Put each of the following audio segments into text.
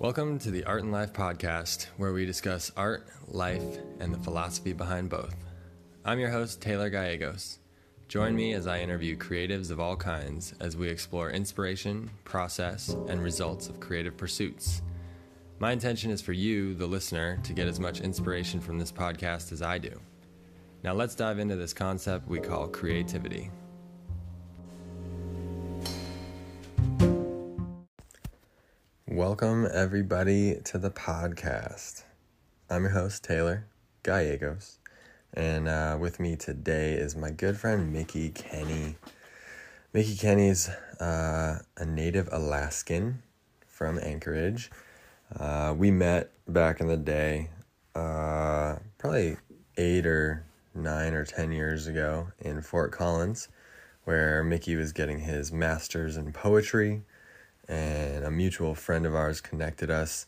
Welcome to the Art and Life podcast, where we discuss art, life, and the philosophy behind both. I'm your host, Taylor Gallegos. Join me as I interview creatives of all kinds as we explore inspiration, process, and results of creative pursuits. My intention is for you, the listener, to get as much inspiration from this podcast as I do. Now let's dive into this concept we call creativity. Welcome, everybody, to the podcast. I'm your host, Taylor Gallegos, and uh, with me today is my good friend, Mickey Kenny. Mickey Kenny's uh, a native Alaskan from Anchorage. Uh, we met back in the day, uh, probably eight or nine or ten years ago in Fort Collins, where Mickey was getting his master's in poetry and a mutual friend of ours connected us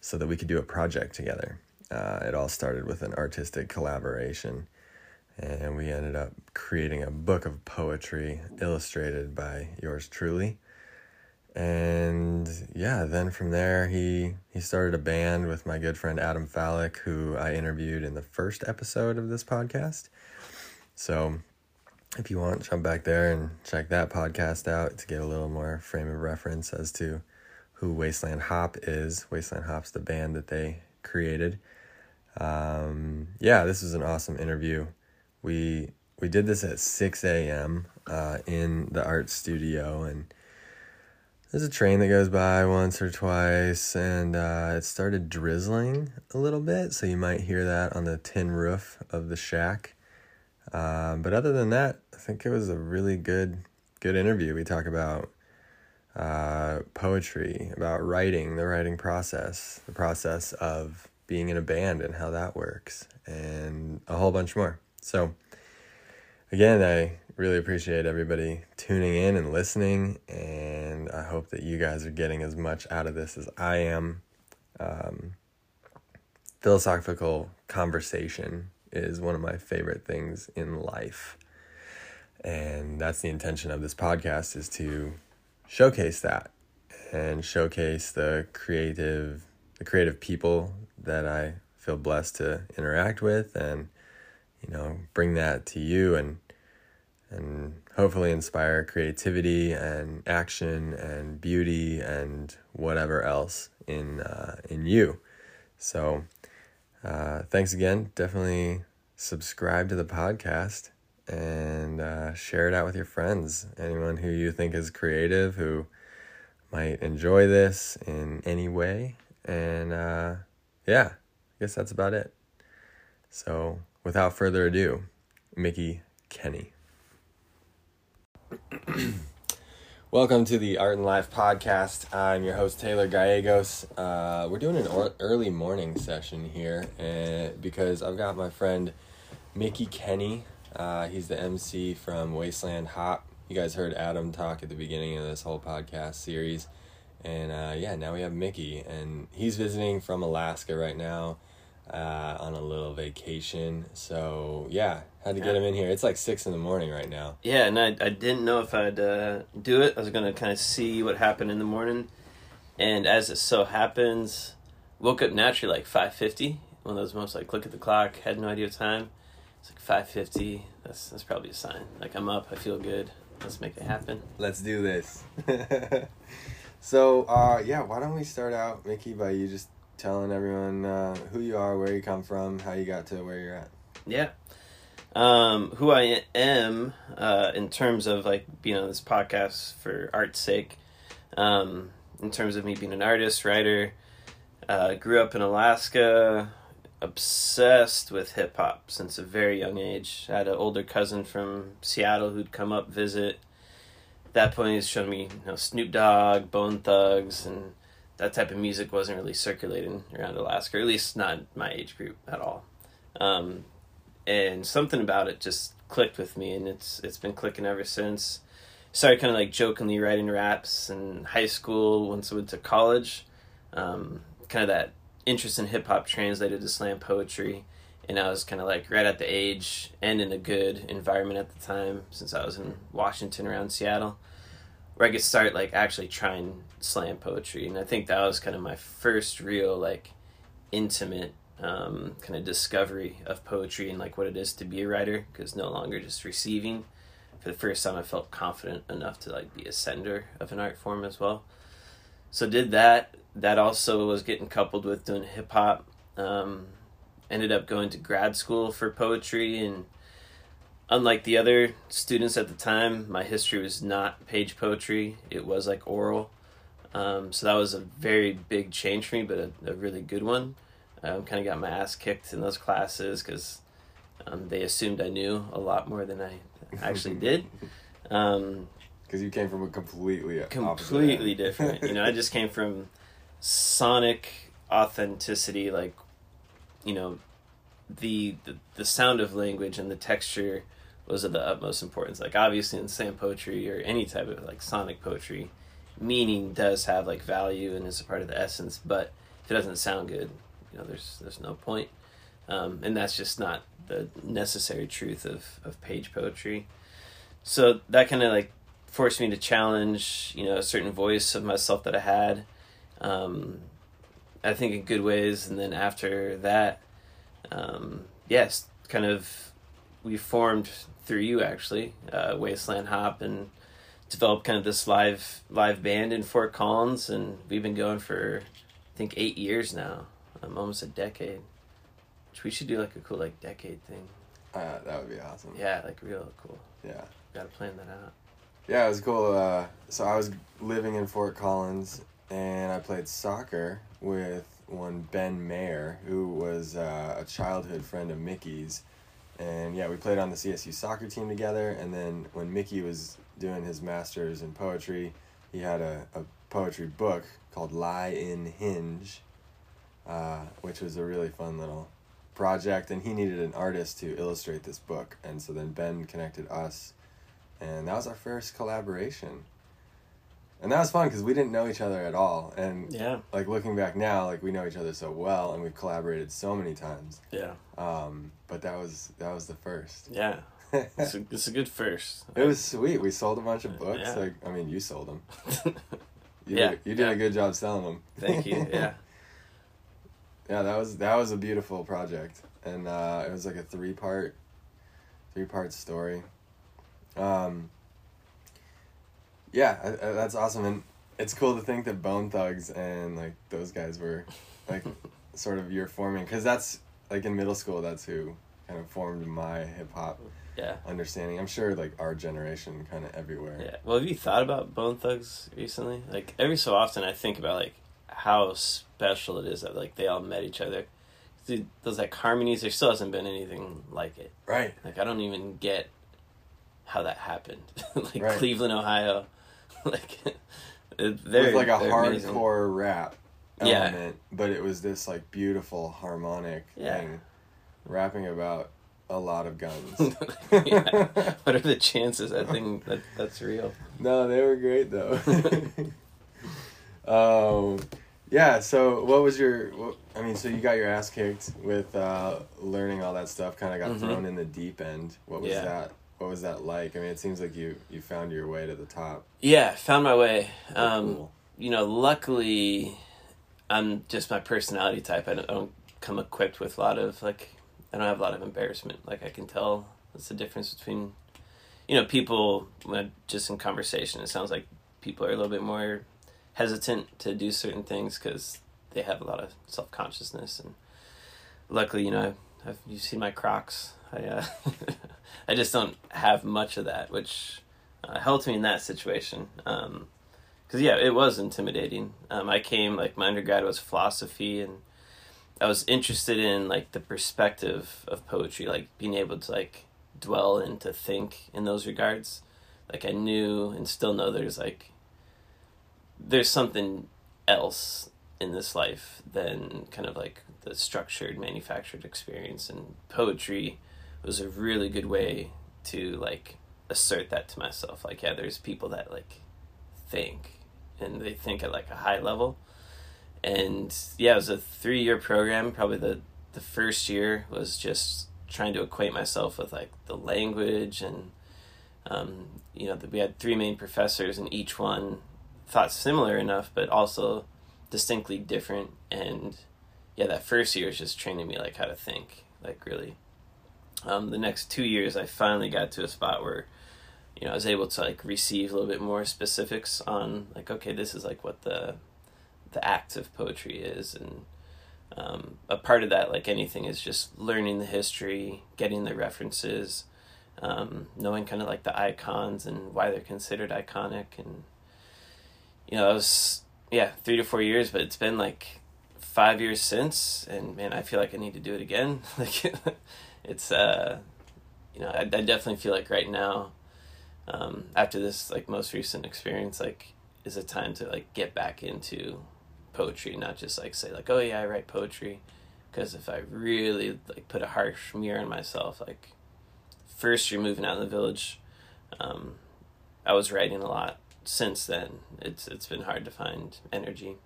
so that we could do a project together. Uh, it all started with an artistic collaboration, and we ended up creating a book of poetry illustrated by yours truly. And yeah, then from there he he started a band with my good friend Adam Fallick, who I interviewed in the first episode of this podcast. So if you want, jump back there and check that podcast out to get a little more frame of reference as to who Wasteland Hop is. Wasteland Hop's the band that they created. Um, yeah, this was an awesome interview. We we did this at six a.m. Uh, in the art studio, and there's a train that goes by once or twice, and uh, it started drizzling a little bit, so you might hear that on the tin roof of the shack. Um, but other than that, I think it was a really good good interview. We talk about uh, poetry, about writing, the writing process, the process of being in a band and how that works, and a whole bunch more. So, again, I really appreciate everybody tuning in and listening, and I hope that you guys are getting as much out of this as I am. Um, philosophical conversation is one of my favorite things in life. And that's the intention of this podcast is to showcase that and showcase the creative the creative people that I feel blessed to interact with and you know bring that to you and and hopefully inspire creativity and action and beauty and whatever else in uh, in you. So uh, thanks again. Definitely subscribe to the podcast and uh, share it out with your friends. Anyone who you think is creative, who might enjoy this in any way. And uh, yeah, I guess that's about it. So without further ado, Mickey Kenny. Welcome to the Art and Life podcast. I'm your host Taylor Gallegos. Uh, we're doing an or- early morning session here, and because I've got my friend Mickey Kenny. Uh, he's the MC from Wasteland Hop. You guys heard Adam talk at the beginning of this whole podcast series, and uh, yeah, now we have Mickey, and he's visiting from Alaska right now uh, on a little vacation. So yeah, had to get him in here. It's like six in the morning right now. Yeah, and I, I didn't know if I'd uh, do it. I was gonna kind of see what happened in the morning, and as it so happens, woke up naturally like five fifty. One of those moments like look at the clock, had no idea time. It's like five fifty. That's that's probably a sign. Like I'm up, I feel good. Let's make it happen. Let's do this. so uh, yeah, why don't we start out, Mickey, by you just telling everyone uh, who you are, where you come from, how you got to where you're at. Yeah. Um, who I am uh, in terms of like being on this podcast for art's sake, um, in terms of me being an artist, writer, uh, grew up in Alaska, obsessed with hip hop since a very young age. I had an older cousin from Seattle who'd come up visit. At that point, he's showing me you know, Snoop Dogg, Bone Thugs, and that type of music wasn't really circulating around Alaska, or at least not my age group at all. Um, and something about it just clicked with me, and it's it's been clicking ever since. Started kind of like jokingly writing raps in high school. Once I went to college, um, kind of that interest in hip hop translated to slam poetry, and I was kind of like right at the age and in a good environment at the time since I was in Washington around Seattle, where I could start like actually trying slam poetry, and I think that was kind of my first real like intimate um, kind of discovery of poetry and like what it is to be a writer because no longer just receiving. For the first time, I felt confident enough to like be a sender of an art form as well. So did that. That also was getting coupled with doing hip hop. Um, ended up going to grad school for poetry and unlike the other students at the time, my history was not page poetry. It was like oral. Um, so that was a very big change for me, but a, a really good one. Um, kind of got my ass kicked in those classes because um, they assumed I knew a lot more than I actually did. Um, Because you came from a completely completely different. You know, I just came from sonic authenticity, like you know, the, the the sound of language and the texture was of the utmost importance. Like obviously in slam poetry or any type of like sonic poetry, meaning does have like value and is a part of the essence. But if it doesn't sound good, you know, there's there's no point. Um, and that's just not the necessary truth of of page poetry. So that kind of like forced me to challenge, you know, a certain voice of myself that I had. Um, I think in good ways, and then after that, um, yes, kind of we formed through you actually, uh, Wasteland Hop, and developed kind of this live live band in Fort Collins, and we've been going for I think eight years now, um, almost a decade. Which we should do like a cool like decade thing. Uh, that would be awesome. Yeah, like real cool. Yeah. Got to plan that out. Yeah, it was cool. Uh, so I was living in Fort Collins, and I played soccer with one Ben Mayer, who was uh, a childhood friend of Mickey's, and yeah, we played on the CSU soccer team together. And then when Mickey was doing his masters in poetry, he had a, a poetry book called Lie in Hinge, uh, which was a really fun little project. And he needed an artist to illustrate this book, and so then Ben connected us and that was our first collaboration and that was fun because we didn't know each other at all and Yeah, like looking back now like we know each other so well and we've collaborated so many times yeah, um, but that was that was the first yeah. It's a, it's a good first. It was sweet we sold a bunch of books Yeah. like i mean you sold them you Yeah, did, you did yeah. a good job selling them Thank you. Yeah. yeah that was that was a beautiful project and uh, it was like a three part three part story um yeah I, I, that's awesome and it's cool to think that bone thugs and like those guys were like sort of your forming because that's like in middle school that's who kind of formed my hip-hop Yeah. understanding i'm sure like our generation kind of everywhere Yeah. Well, have you thought about Bone Thugs recently? Like every so often, I think about like how special it is that like they all met each other. Dude, those like harmonies, there still hasn't been anything like it. right Like I don't even get how that happened. like Right. Cleveland, Ohio, like it- they're with like a they're amazing. hardcore rap Yeah. element, but it was this like beautiful harmonic Yeah. thing, rapping about a lot of guns. yeah. What are the chances I think that that's real? no, they were great though. um, yeah. So, what was your? What, I mean, so you got your ass kicked with uh, learning all that stuff. Kind of got Mhm. thrown in the deep end. What was Yeah. that? What was that like? I mean, it seems like you you found your way to the top. Yeah, found my way. Um, Cool. you know, luckily, I'm just my personality type. I don't, I don't come equipped with a lot of like. I don't have a lot of embarrassment. Like I can tell that's the difference between, you know, people when just in conversation. It sounds like people are a little bit more hesitant to do certain things because they have a lot of self consciousness. And luckily, you know, I've, I've you seen my Crocs. I uh, I just don't have much of that, which uh, helped me in that situation. Um, because yeah, it was intimidating. Um, I came like my undergrad was philosophy, and I was interested in like the perspective of poetry, like being able to like dwell and to think in those regards. Like I knew and still know there's like there's something else in this life than kind of like the structured manufactured experience and poetry was a really good way to like assert that to myself. Like yeah there's people that like think and they think at like a high level. And yeah it was a three year program. Probably the the first year was just trying to acquaint myself with like the language and um, you know, we had three main professors, and each one thought similar enough, but also distinctly different. And yeah, that first year was just training me like how to think, like really. Um, the next two years, I finally got to a spot where, you know, I was able to like receive a little bit more specifics on like, okay, this is like what the, the act of poetry is, and um, a part of that, like anything, is just learning the history, getting the references, um, knowing kind of like the icons and why they're considered iconic, and you know, it was yeah three to four years, but it's been like five years since, and man, I feel like I need to do it again. like, it's uh, you know, I, I definitely feel like right now, um, after this like most recent experience, like is a time to like get back into poetry, not just like say like, oh yeah, I write poetry, because if I really like put a harsh mirror on myself, like first you're moving out in the village, um, I was writing a lot. Since then, it's it's been hard to find energy.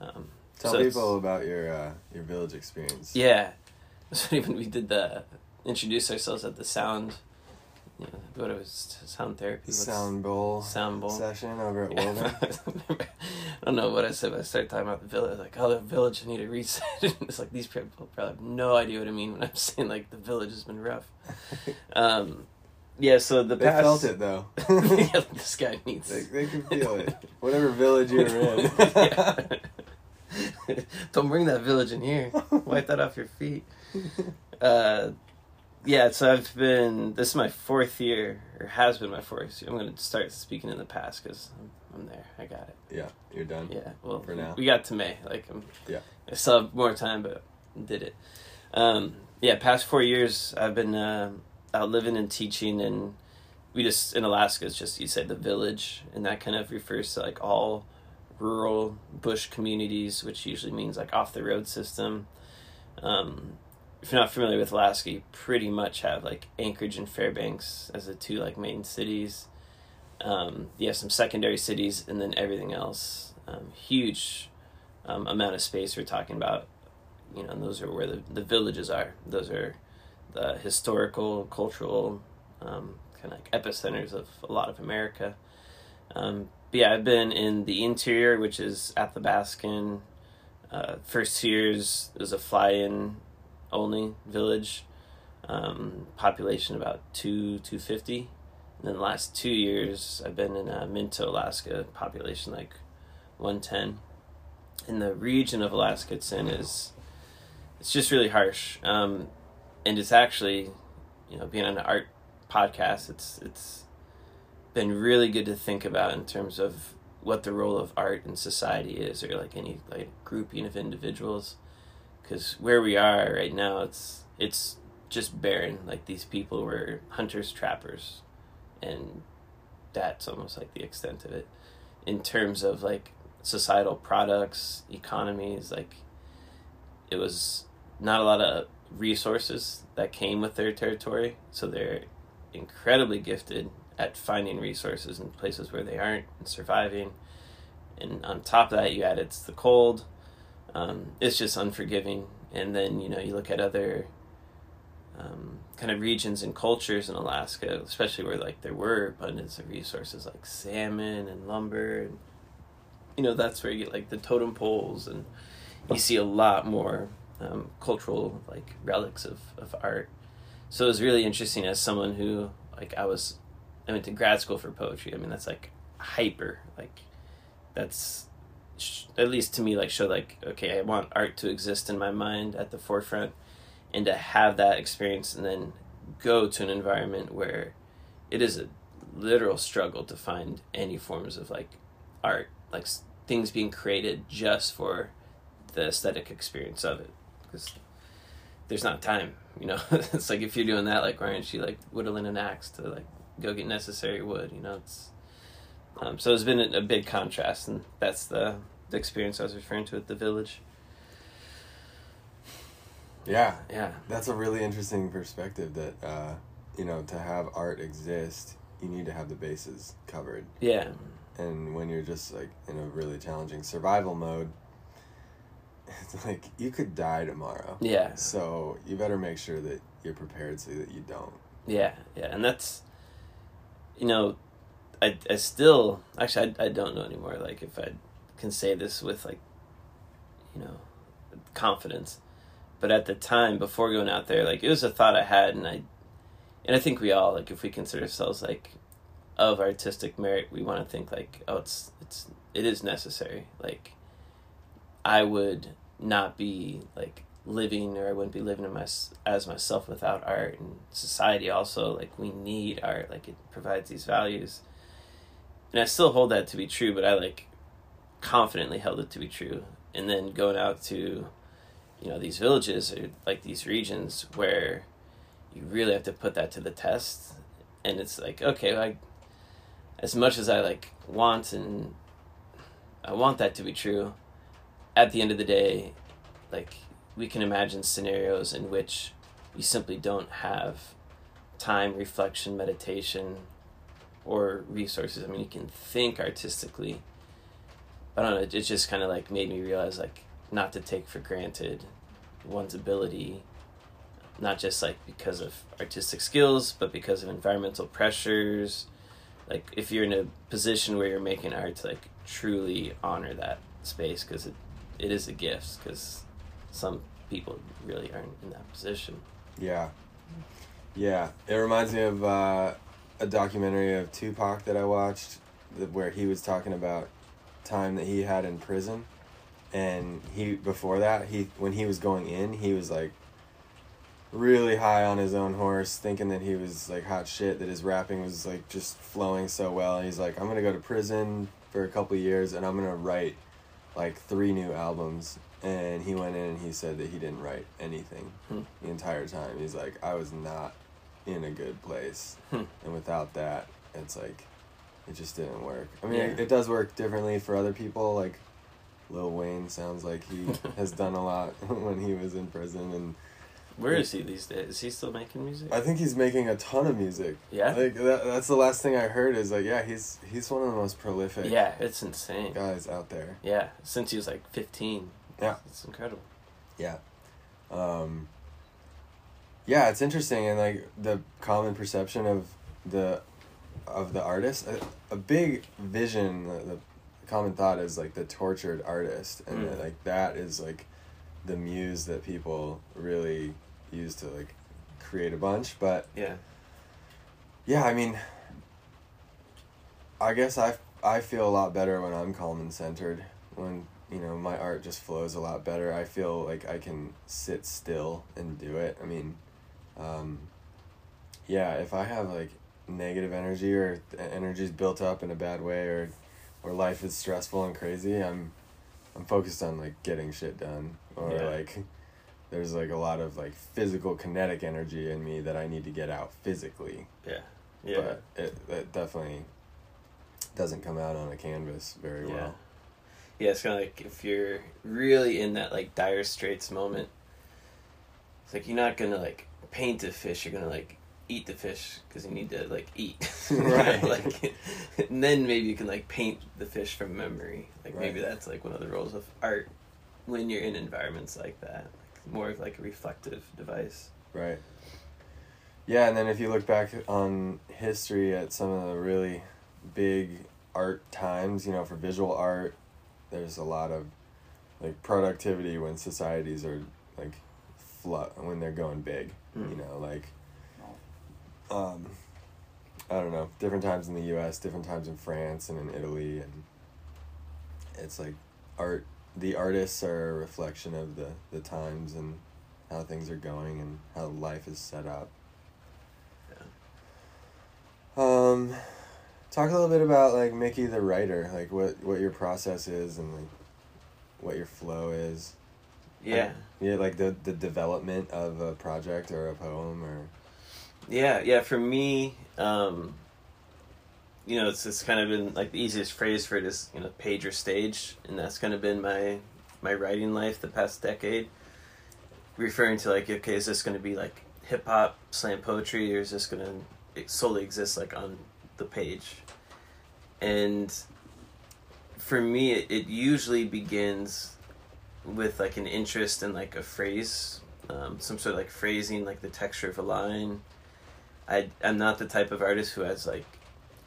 Um, Tell so people about your uh, your village experience. Yeah, so even we did the introduce ourselves at the sound. You know, what it was sound therapy. The sound bowl sound bowl. session over at Yeah. I don't know what I said, but I started talking about the village. Like, oh, the village, I need a reset. it's like these people probably have no idea what I mean when I'm saying like the village has been rough. Um, yeah. So the they past, felt it though. yeah, this guy needs. they, they can feel it. Whatever village you're in. Yeah. Don't bring that village in here. Wipe that off your feet. Uh, yeah, so I've been. This is my fourth year, or has been my fourth year. I'm going to start speaking in the past because I'm, I'm there. I got it. yeah, you're done. Yeah. Well, For now. we got to May. Like, I'm, Yeah. I still have more time, but did it. Um, yeah, past four years, I've been uh, living and teaching, and we just in Alaska. It's just you say the village, and that kind of refers to like all rural bush communities, which usually means like off the road system. Um, if you're not familiar with Alaska, you pretty much have like Anchorage and Fairbanks as the two like main cities. Um, you have some secondary cities, and then everything else. Um, huge um, amount of space we're talking about. You know, and those are where the, the villages are. Those are the historical, cultural, um, kind of like epicenters of a lot of America. Um, but yeah, I've been in the interior, which is Athabascan. Uh, first years was a fly-in only village, um, population about two two fifty. And then the last two years I've been in uh, Minto, Alaska, population like one ten. And the region of Alaska it's in is it's just really harsh, um, and it's actually you know being on an art podcast it's it's been really good to think about in terms of what the role of art in society is or like any like grouping of individuals. Because where we are right now it's it's just barren. Like these people were hunters trappers and that's almost like the extent of it. In terms of like societal products economies like it was not a lot of resources that came with their territory so they're incredibly gifted at finding resources in places where they aren't and surviving. And on top of that, you add it's the cold. Um, it's just unforgiving. And then you know you look at other um, kind of regions and cultures in Alaska, especially where like there were abundance of resources like salmon and lumber, and you know that's where you get like the totem poles, and you see a lot more um, cultural like relics of of art. So it was really interesting as someone who like I was I went to grad school for poetry. I mean, that's like hyper. Like, that's sh- at least to me like show like okay, I want art to exist in my mind at the forefront, and to have that experience, and then go to an environment where it is a literal struggle to find any forms of like art, like things being created just for the aesthetic experience of it, because there's not time. You know, it's like if you're doing that, like why aren't you like whittling an axe to like go get necessary wood. You know, it's um, so it's been a, a big contrast, and that's the the experience I was referring to at the village. Yeah, Yeah, that's a really interesting perspective. That uh, you know, to have art exist, you need to have the bases covered. yeah, And when you're just like in a really challenging survival mode, it's like you could die tomorrow. yeah, So you better make sure that you're prepared so that you don't. yeah, yeah, and that's you know, I I still actually I I don't know anymore. Like if I can say this with like, you know, confidence, but at the time before going out there, like it was a thought I had, and I, and I think we all like if we consider ourselves like of artistic merit, we want to think like, oh, it's it's it is necessary. Like, I would not be like living or I wouldn't be living in my as myself without art and society also like we need art like it provides these values. And I still hold that to be true but I like confidently held it to be true. And then going out to you know these villages or like these regions where you really have to put that to the test. And it's like okay like as much as I like want and I want that to be true at the end of the day like we can imagine scenarios in which you simply don't have time, reflection, meditation, or resources. I mean, you can think artistically. I don't know. It just kind of like made me realize like not to take for granted one's ability, not just like because of artistic skills, but because of environmental pressures. Like if you're in a position where you're making art, like truly honor that space because it, it is a gift. Because some people really aren't in that position. Yeah. Yeah. It reminds me of uh, a documentary of Tupac that I watched where he was talking about time that he had in prison and he before that he when he was going in he was like really high on his own horse thinking that he was like hot shit that his rapping was like just flowing so well he's like i'm gonna go to prison for a couple years and i'm gonna write like three new albums and he went in and he said that he didn't write anything hmm. the entire time. He's like, I was not in a good place, hmm. and without that, it's like, it just didn't work. I mean, yeah. it, it, does work differently for other people. Like, Lil Wayne sounds like he has done a lot when he was in prison, and where is he these days? Is he still making music? I think he's making a ton of music. Yeah. Like that, that's the last thing I heard is like yeah he's he's one of the most prolific. Yeah, it's insane. Guys out there. Yeah, since he was like fifteen. Yeah. It's incredible. Yeah. Um, yeah, it's interesting and like the common perception of the of the artist a, a big vision the, the, common thought is like the tortured artist and mm. like that is like the muse that people really use to like create a bunch but yeah. Yeah i mean i guess i i feel a lot better when i'm calm and centered when you know my art just flows a lot better. I feel like i can sit still and do it. I mean um, yeah if i have like negative energy or energy's built up in a bad way or or life is stressful and crazy i'm i'm focused on like getting shit done or yeah. like there's like a lot of like physical kinetic energy in me that i need to get out physically yeah yeah but it, it definitely doesn't come out on a canvas very yeah. well yeah, it's kind of like if you're really in that like dire straits moment, it's like you're not gonna like paint a fish. You're gonna like eat the fish because you need to like eat, right? like, and then maybe you can like paint the fish from memory. Like right. maybe that's like one of the roles of art when you're in environments like that. Like, more of like a reflective device. Right. Yeah, and then if you look back on history at some of the really big art times, you know, for visual art, there's a lot of like productivity when societies are like flood when they're going big mm. you know like um i don't know different times in the us different times in france and in italy and it's like art the artists are a reflection of the the times and how things are going and how life is set up yeah. um Talk a little bit about like Mickey the writer, like what what your process is and like what your flow is. Yeah. yeah, like the the development of a project or a poem or. Yeah, yeah. For me, um, you know, it's it's kind of been like the easiest phrase for it is you know page or stage, and that's kind of been my my writing life the past decade. Referring to like, okay, is this going to be like hip hop slam poetry, or is this going to solely exist like on the page. And for me, it, it usually begins with like an interest in like a phrase, um, some sort of like phrasing, like the texture of a line. I I'm not the type of artist who has like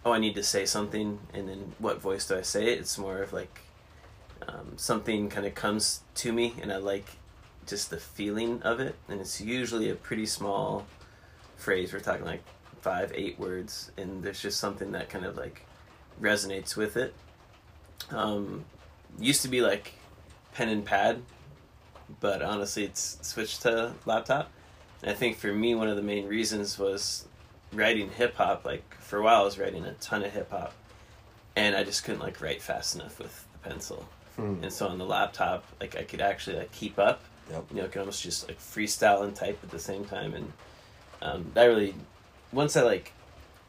oh, I need to say something, and then what voice do I say it? It's more of like um, something kind of comes to me, and I like just the feeling of it, and it's usually a pretty small phrase. We're talking like five, eight words, and there's just something that kind of like resonates with it. Um, used to be like pen and pad, but honestly, it's switched to laptop. And I think for me, one of the main reasons was writing hip hop. Like for a while, I was writing a ton of hip hop, and I just couldn't like write fast enough with the pencil. Hmm. And so on the laptop, like I could actually like keep up. Yep. You know, I could almost just like freestyle and type at the same time, and um, that really, once I like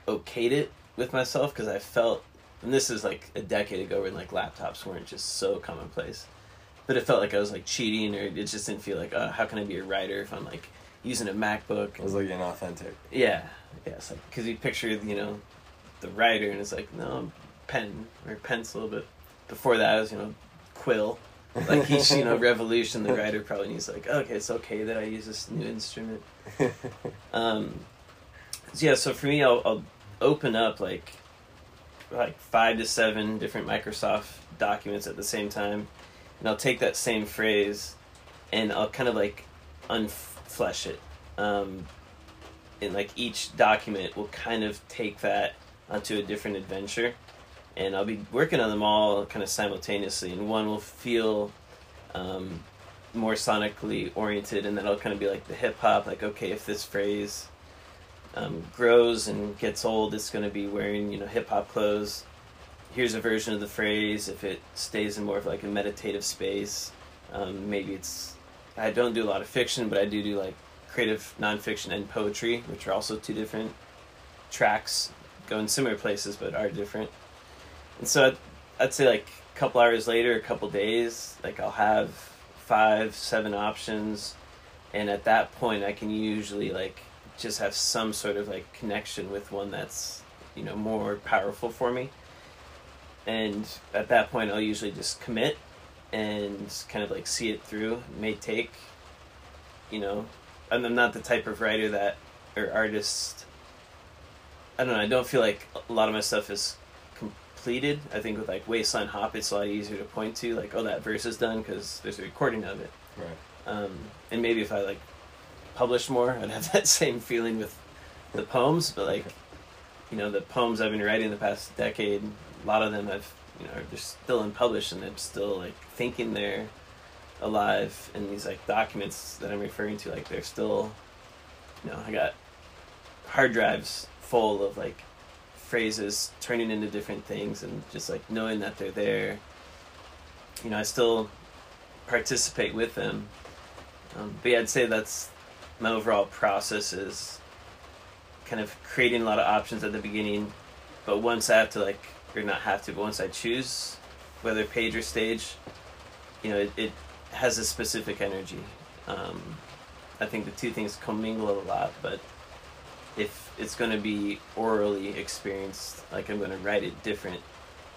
okayed it with myself, because I felt, and this is like a decade ago when like laptops weren't just so commonplace, but it felt like I was like cheating, or it just didn't feel like, oh, how can I be a writer if I'm like using a MacBook? It was like inauthentic. Yeah, yeah. It's like because you picture you know the writer and it's like no pen or pencil, but before that it was you know quill. Like each you know revolution, the writer probably needs like okay, it's okay that I use this new instrument. Um, so yeah, so for me, I'll, I'll open up like like five to seven different Microsoft documents at the same time, and I'll take that same phrase, and I'll kind of like unflesh it. Um, and like each document will kind of take that onto a different adventure, and I'll be working on them all kind of simultaneously, and one will feel. Um, more sonically oriented, and then I'll kind of be like the hip hop, like okay, if this phrase um, grows and gets old, it's going to be wearing you know hip hop clothes. Here's a version of the phrase. If it stays in more of like a meditative space, um, maybe it's. I don't do a lot of fiction, but I do do like creative nonfiction and poetry, which are also two different tracks, go in similar places but are different. And so I'd, I'd say like a couple hours later, a couple days, like I'll have five, seven options, and at that point, I can usually like just have some sort of like connection with one that's you know more powerful for me. And at that point, I'll usually just commit and kind of like see it through. It may take, you know, and I'm not the type of writer that or artist. I don't know. I don't feel like a lot of my stuff is completed. I think with like Wasteland Hop, it's a lot easier to point to, like, oh, that verse is done because there's a recording of it. Right. Um, and maybe if I like published more, I'd have that same feeling with the poems. But like, you know, the poems I've been writing the past decade, a lot of them I've, you know, they're still unpublished, and I'm still like thinking they're alive. And these like documents that I'm referring to, like they're still, you know, I got hard drives full of like phrases turning into different things and just like knowing that they're there you know i still participate with them um, but yeah i'd say that's my overall process is kind of creating a lot of options at the beginning but once i have to like or not have to but once i choose whether page or stage you know it, it has a specific energy um, i think the two things commingle a lot but if it's going to be orally experienced, like I'm going to write it different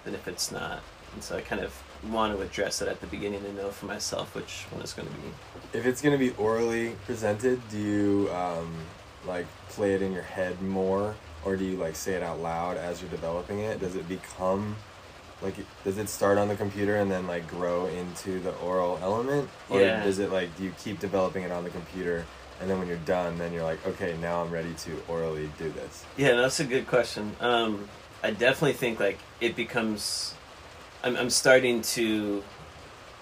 than if it's not. And so I kind of want to address it at the beginning and know for myself which one it's going to be. If it's gonna be orally presented, do you um, like play it in your head more, or do you like say it out loud as you're developing it? Does it become like does it start on the computer and then like grow into the oral element, or Yeah. does it like do you keep developing it on the computer? And then when you're done, then you're like, okay, now I'm ready to orally do this. Yeah, that's a good question. Um, I definitely think like it becomes. I'm I'm starting to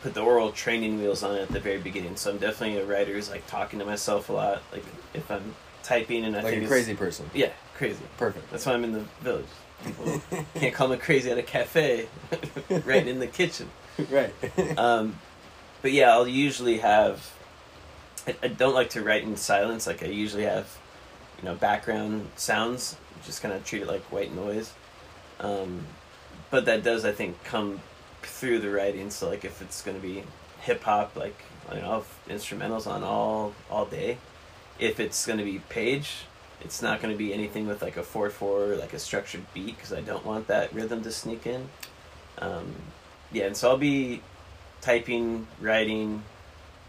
put the oral training wheels on at the very beginning. So I'm definitely a writer who's like talking to myself a lot. Like if I'm typing and I like think a crazy person. Yeah, crazy. Perfect. That's why I'm in the village. People can't call me crazy at a cafe, right in the kitchen. right. Um, but yeah, I'll usually have. I, I don't like to write in silence. Like I usually have, you know, background sounds. Just kind of treat it like white noise. Um, but that does, I think, come through the writing. So like, if it's going to be hip hop, like you know, I'll have instrumentals on all all day. If it's going to be page, it's not going to be anything with like a four four, like a structured beat, because I don't want that rhythm to sneak in. Um, yeah, and so I'll be typing, writing,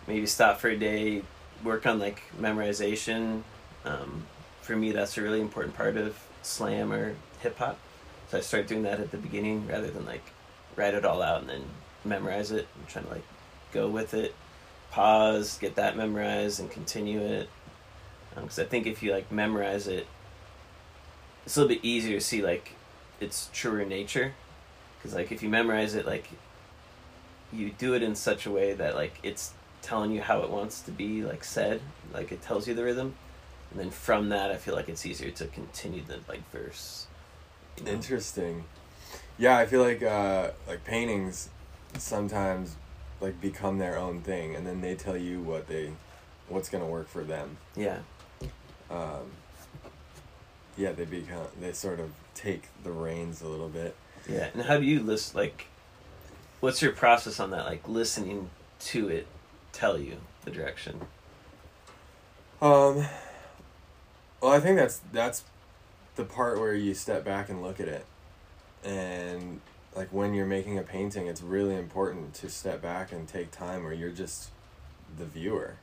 maybe stop for a day, work on like memorization. Um, for me, that's a really important part of slam or hip hop. So I start doing that at the beginning rather than like write it all out and then memorize it. I'm trying to like go with it, pause, get that memorized, and continue it. Because um, I think if you like memorize it, it's a little bit easier to see like its truer nature. Because like if you memorize it, like you do it in such a way that like it's telling you how it wants to be like said, like it tells you the rhythm, and then from that, I feel like it's easier to continue the like verse. You know? Interesting. Yeah, I feel like uh, like paintings sometimes like become their own thing, and then they tell you what they what's gonna work for them. Yeah. Um, yeah, they become they sort of take the reins a little bit. Yeah, and how do you list like? What's your process on that? Like listening to it tell you the direction. Um. Well, I think that's that's the part where you step back and look at it, and like when you're making a painting, it's really important to step back and take time where you're just the viewer,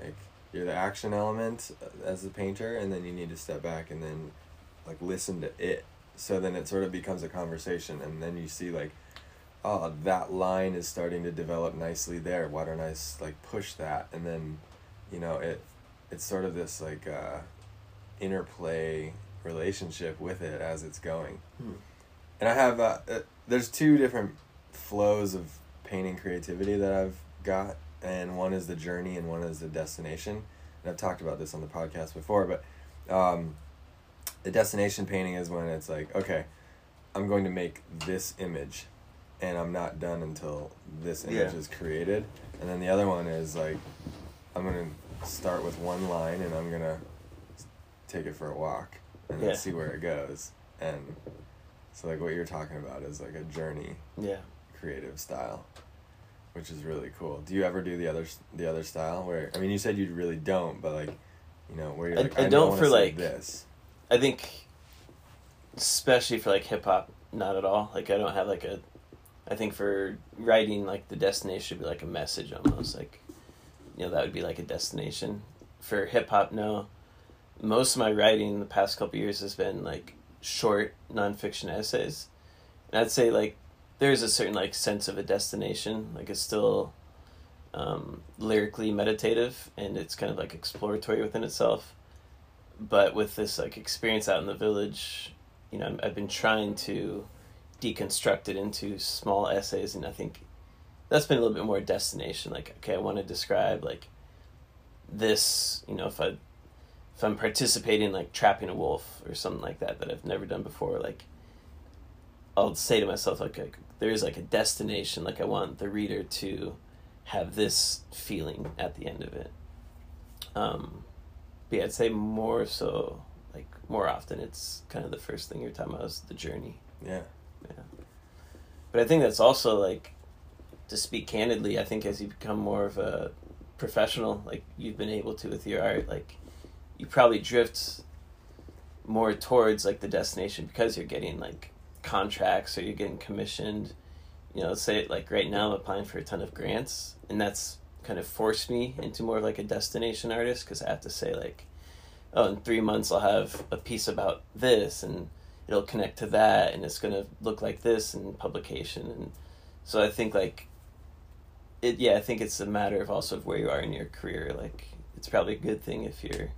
like you're the action element as the painter and then you need to step back and then like listen to it. So then it sort of becomes a conversation and then you see like oh that line is starting to develop nicely there. Why don't i like push that? And then you know it it's sort of this like uh interplay relationship with it as it's going. Hmm. and i have uh, uh, there's two different flows of painting creativity that i've got and one is the journey and one is the destination. And I've talked about this on the podcast before, but um, the destination painting is when it's like, okay, I'm going to make this image, and I'm not done until this image yeah. is created. And then the other one is like, I'm gonna start with one line, and I'm gonna take it for a walk, and yeah. see where it goes. And so, like what you're talking about is like a journey, yeah, creative style which is really cool. Do you ever do the other the other style where I mean you said you really don't, but like you know where you're like I, I, I don't for like this. I think, especially for like hip hop, not at all. Like I don't have like a. I think for writing, like the destination should be like a message almost like, you know, that would be like a destination. For hip hop, no. Most of my writing the past couple years has been like short nonfiction essays, and I'd say like there's a certain like sense of a destination. Like it's still um, lyrically meditative and it's kind of like exploratory within itself. But with this like experience out in the village, you know, I've been trying to deconstruct it into small essays, and I think that's been a little bit more destination. Like, okay, I want to describe like this. You know, if I if I'm participating like trapping a wolf or something like that that I've never done before, like I'll say to myself like, like there is like a destination like i want the reader to have this feeling at the end of it. Um but yeah i'd say more so like more often it's kind of the first thing you're talking about is the journey. Yeah. Yeah. But i think that's also like to speak candidly i think as you become more of a professional like you've been able to with your art like you probably drift more towards like the destination because you're getting like contracts or you're getting commissioned you know say like right now i'm applying for a ton of grants and that's kind of forced me into more of like a destination artist because i have to say like oh in three months i'll have a piece about this and it'll connect to that and it's going to look like this in publication and so i think like it yeah i think it's a matter of also of where you are in your career like it's probably a good thing if you're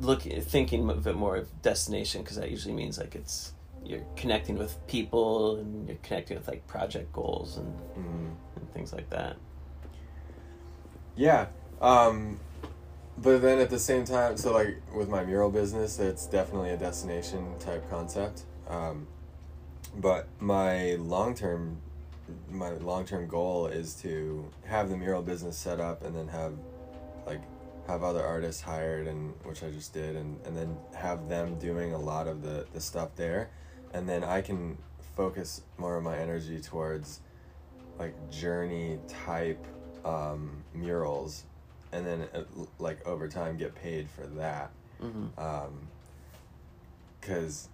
looking thinking of it more of destination because that usually means like it's you're connecting with people and you're connecting with like project goals and, mm-hmm. and things like that yeah um but then at the same time so like with my mural business it's definitely a destination type concept um but my long term my long term goal is to have the mural business set up and then have like have other artists hired and which I just did and, and then have them doing a lot of the, the stuff there. And then I can focus more of my energy towards like journey type um, murals. And then uh, like over time get paid for that. Mm-hmm. um, cuz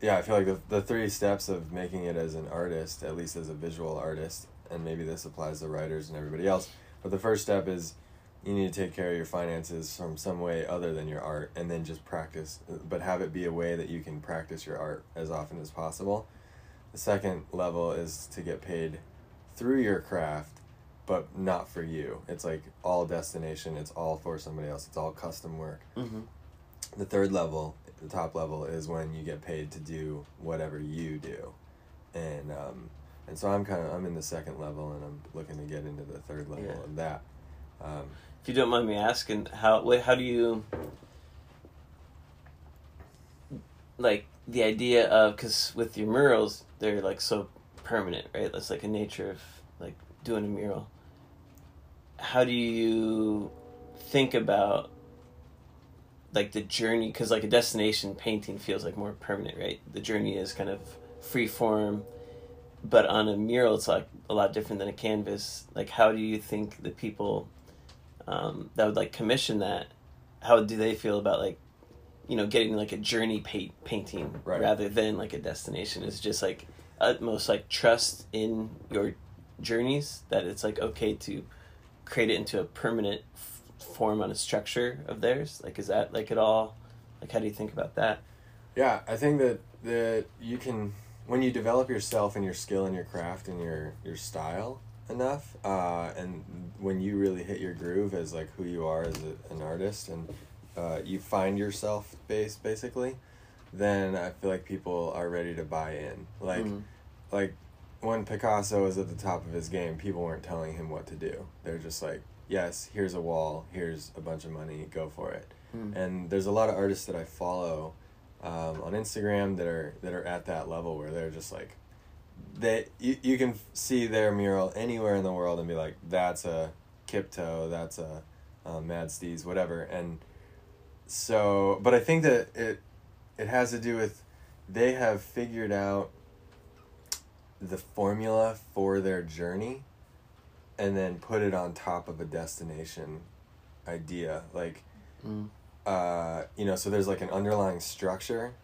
yeah I feel like the, the three steps of making it as an artist at least as a visual artist and maybe this applies to writers and everybody else but the first step is you need to take care of your finances from some way other than your art and then just practice but have it be a way that you can practice your art as often as possible. The second level is to get paid through your craft but not for you. It's like all destination it's all for somebody else it's all custom work. Mm-hmm. the third level the top level is when you get paid to do whatever you do. And um and so i'm kind of i'm in the second level and i'm looking to get into the third level Yeah. of that. Um If you don't mind me asking, how how do you like the idea of because with your murals they're like so permanent, right? That's like a nature of like doing a mural. How do you think about like the journey? Because like a destination painting feels like more permanent, right? The journey is kind of free form, but on a mural it's like a lot different than a canvas. Like, how do you think the people um, that would like commission that, how do they feel about like, you know, getting like a journey pa- painting Right. rather than like a destination? Is just like utmost like trust in your journeys that it's like okay to create it into a permanent f- form on a structure of theirs. Like, is that like at all? Like, how do you think about that? Yeah, I think that that you can when you develop yourself and your skill and your craft and your your style enough, uh, and when you really hit your groove as like who you are as a, an artist, and uh, you find yourself base basically, then I feel like people are ready to buy in. Like Mhm. like when Picasso was at the top of his game, people weren't telling him what to do. They're just like, yes, here's a wall, here's a bunch of money, go for it Mm. and there's a lot of artists that I follow um, on Instagram that are that are at that level where they're just like they you, you can see their mural anywhere in the world and be like that's a Kipto that's a um, Mad Steez whatever and so but I think that it it has to do with they have figured out the formula for their journey and then put it on top of a destination idea like Mm. uh, you know, so there's like an underlying structure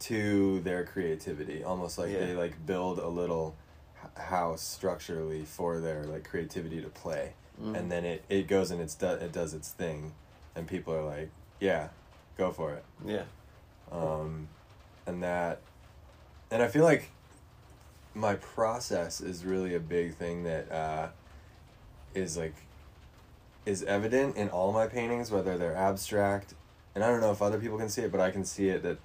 to their creativity, almost like Yeah. they like build a little house structurally for their like creativity to play, Mm. and then it it goes and it's do- it does its thing, and people are like, yeah, go for it, yeah. um, and that, and I feel like my process is really a big thing that uh, is like is evident in all my paintings, whether they're abstract, and I don't know if other people can see it, but I can see it that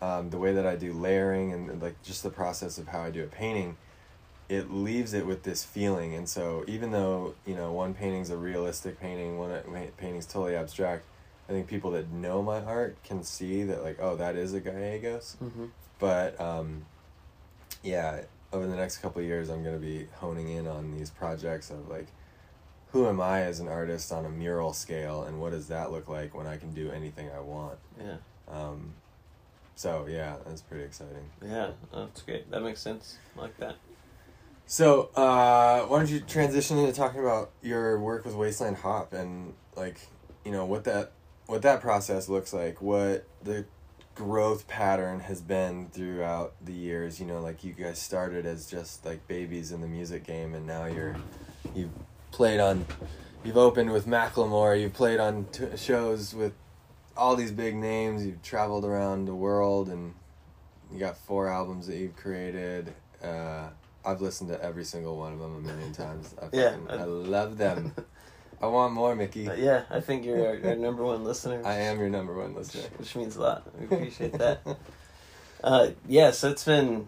um, the way that I do layering and, like just the process of how I do a painting, it leaves it with this feeling. And so even though you know one painting's a realistic painting, one uh, painting's totally abstract, I think people that know my art can see that like oh that is a Gallegos. Mm-hmm. But um, yeah, over the next couple of years, I'm gonna be honing in on these projects of like, who am I as an artist on a mural scale, and what does that look like when I can do anything I want? Yeah. Um, so yeah, that's pretty exciting. Yeah. That's great. That makes sense. I like that. So uh, why don't you transition into talking about your work with Wasteland Hop and like, you know what that what that process looks like, what the growth pattern has been throughout the years. You know, like you guys started as just like babies in the music game, and now you're you've played on, you've opened with Macklemore, you've played on t- shows with all these big names, you've traveled around the world, and you got four albums that you've created. Uh, I've listened to every single one of them a million times. I, Yeah, fucking- I- I love them. I want more, Mickey. Uh, yeah, I think you're our, our number one listener. I am your number one listener. which means a lot. We appreciate that. Uh, yeah, so it's been.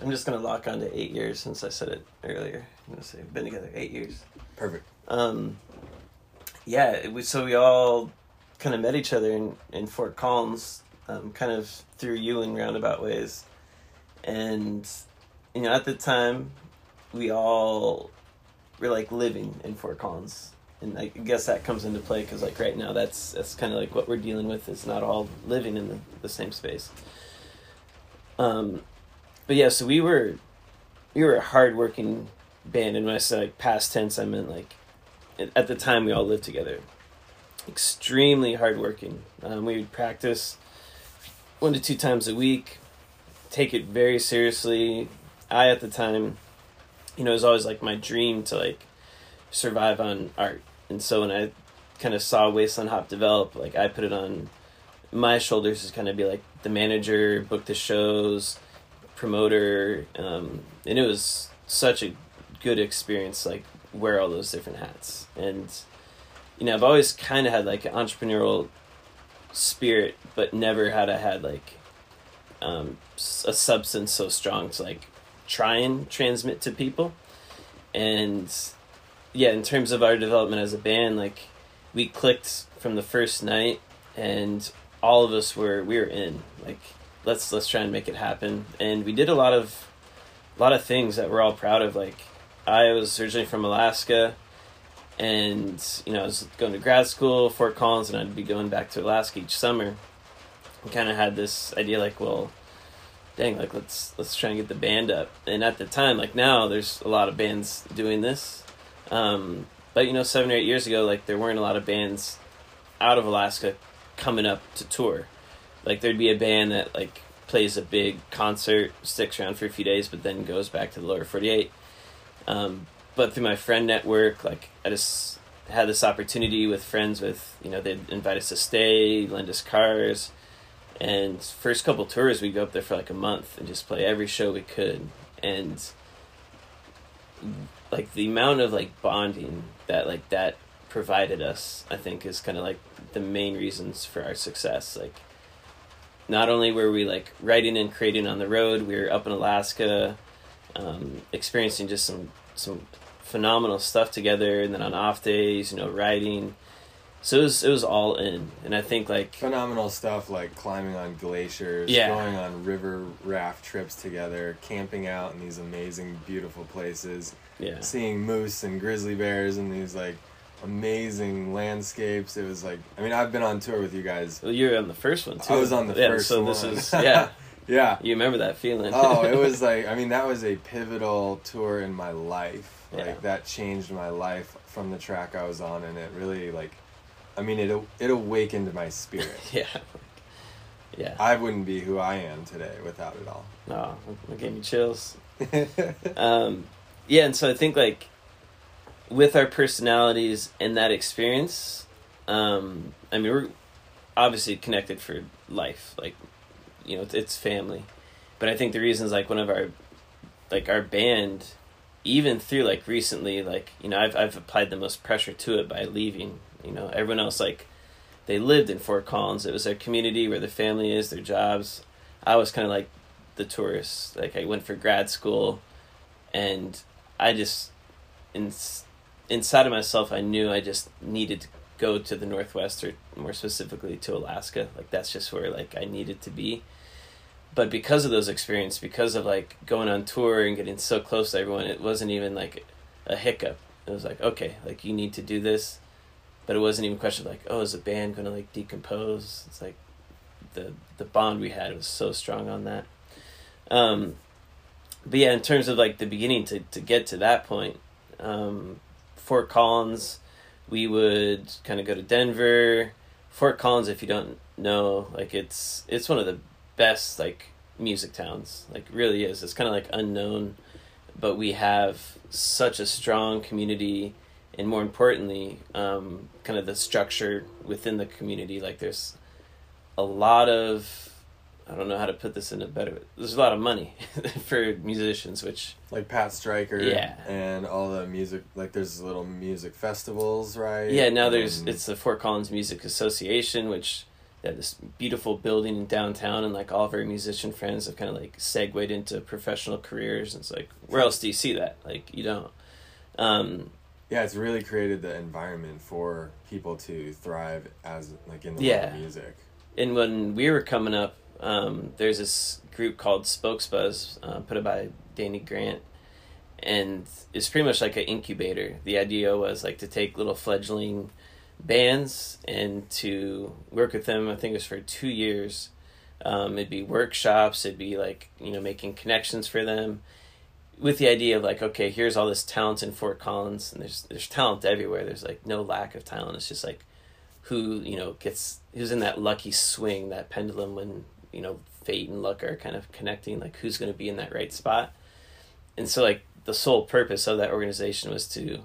I'm just gonna lock on to eight years since I said it earlier. I'm gonna say we've been together eight years. Perfect. Um, yeah, it was, so we all kind of met each other in, in Fort Collins, um, kind of through you in roundabout ways, and you know at the time we all were like living in Fort Collins, and I guess that comes into play because like right now that's that's kind of like what we're dealing with. It's not all living in the, the same space. Um, but yeah, so we were we were a hardworking band, and when I said like past tense, I meant like at the time we all lived together. Extremely hardworking. Um, we would practice one to two times a week, take it very seriously. I at the time, you know, it was always like my dream to like survive on art and so when I kind of saw Wasteland Hop develop, like I put it on my shoulders to kind of be like the manager, book the shows, promoter, um, and it was such a good experience. Like wear all those different hats, and you know I've always kind of had like an entrepreneurial spirit, but never had I had like um, a substance so strong to like try and transmit to people, and yeah, in terms of our development as a band, like we clicked from the first night, and all of us were we were in. Like let's let's try and make it happen, and we did a lot of a lot of things that we're all proud of. Like I was originally from Alaska, and you know I was going to grad school, Fort Collins, and I'd be going back to Alaska each summer. We kind of had this idea like, well, dang, like let's let's try and get the band up. And at the time, like now, there's a lot of bands doing this. Um, but you know, seven or eight years ago, like there weren't a lot of bands out of Alaska coming up to tour. Like there'd be a band that like plays a big concert, sticks around for a few days, but then goes back to the lower forty eight. Um, but through my friend network, like I just had this opportunity with friends with you know they'd invite us to stay, lend us cars, and first couple tours we'd go up there for like a month and just play every show we could, and like the amount of like bonding that like that provided us, I think is kind of like the main reasons for our success. Like not only were we like writing and creating on the road, we were up in Alaska, um, experiencing just some some phenomenal stuff together, and then on off days, you know, writing. So it was it was all in, and I think like phenomenal stuff like climbing on glaciers, Yeah. going on river raft trips together, camping out in these amazing, beautiful places, yeah seeing moose and grizzly bears and these like amazing landscapes. It was like, I mean, I've been on tour with you guys. well, you were on the first one too. I was on the yeah, first so one. this is yeah. yeah. You remember that feeling? oh, it was like I mean that was a pivotal tour in my life. Like Yeah. that changed my life from the track I was on, and it really like, I mean it it awakened my spirit. yeah, yeah. I wouldn't be who I am today without it all. No, it gave me chills. um, yeah, and so I think like with our personalities and that experience, um, I mean we're obviously connected for life. Like, you know, it's, it's family. But I think the reasons like one of our like our band, even through like recently, like you know, I've I've applied the most pressure to it by leaving. You know, everyone else like they lived in Fort Collins. It was their community where their family is, their jobs. I was kind of like the tourist. Like I went for grad school, and I just in, inside of myself, I knew I just needed to go to the Northwest, or more specifically to Alaska. Like that's just where like I needed to be. But because of those experiences, because of like going on tour and getting so close to everyone, it wasn't even like a hiccup. It was like okay, like you need to do this, but it wasn't even a question of like oh, is the band gonna like decompose? It's like the the bond we had was so strong on that. Um, but yeah, in terms of like the beginning to to get to that point, um, Fort Collins, we would kind of go to Denver. Fort Collins, if you don't know, like it's it's one of the best like music towns. Like really is. It's kind of like unknown, but we have such a strong community, and more importantly, um, kind of the structure within the community. Like there's a lot of I don't know how to put this in a better. Way, there's a lot of money for musicians, which like Pat Stryker, Yeah. and all the music. Like there's little music festivals, right? yeah. Now there's And- it's the Fort Collins Music Association, which they have this beautiful building in downtown, and like all of our musician friends have kind of like segued into professional careers. And it's like, where else do you see that? Like you don't. Um, yeah, it's really created the environment for people to thrive as like in the Yeah. world of music. and when we were coming up, um, there's this group called Spokesbuzz, uh, put up by Dani Grant, and it's pretty much like an incubator. The idea was like to take little fledgling bands and to work with them. I think it was for two years. Um, it'd be workshops. It'd be like you know making connections for them, with the idea of like okay, here's all this talent in Fort Collins, and there's there's talent everywhere. There's like no lack of talent. It's just like who you know gets who's in that lucky swing, that pendulum when you know fate and luck are kind of connecting. Like who's going to be in that right spot, and so like the sole purpose of that organization was to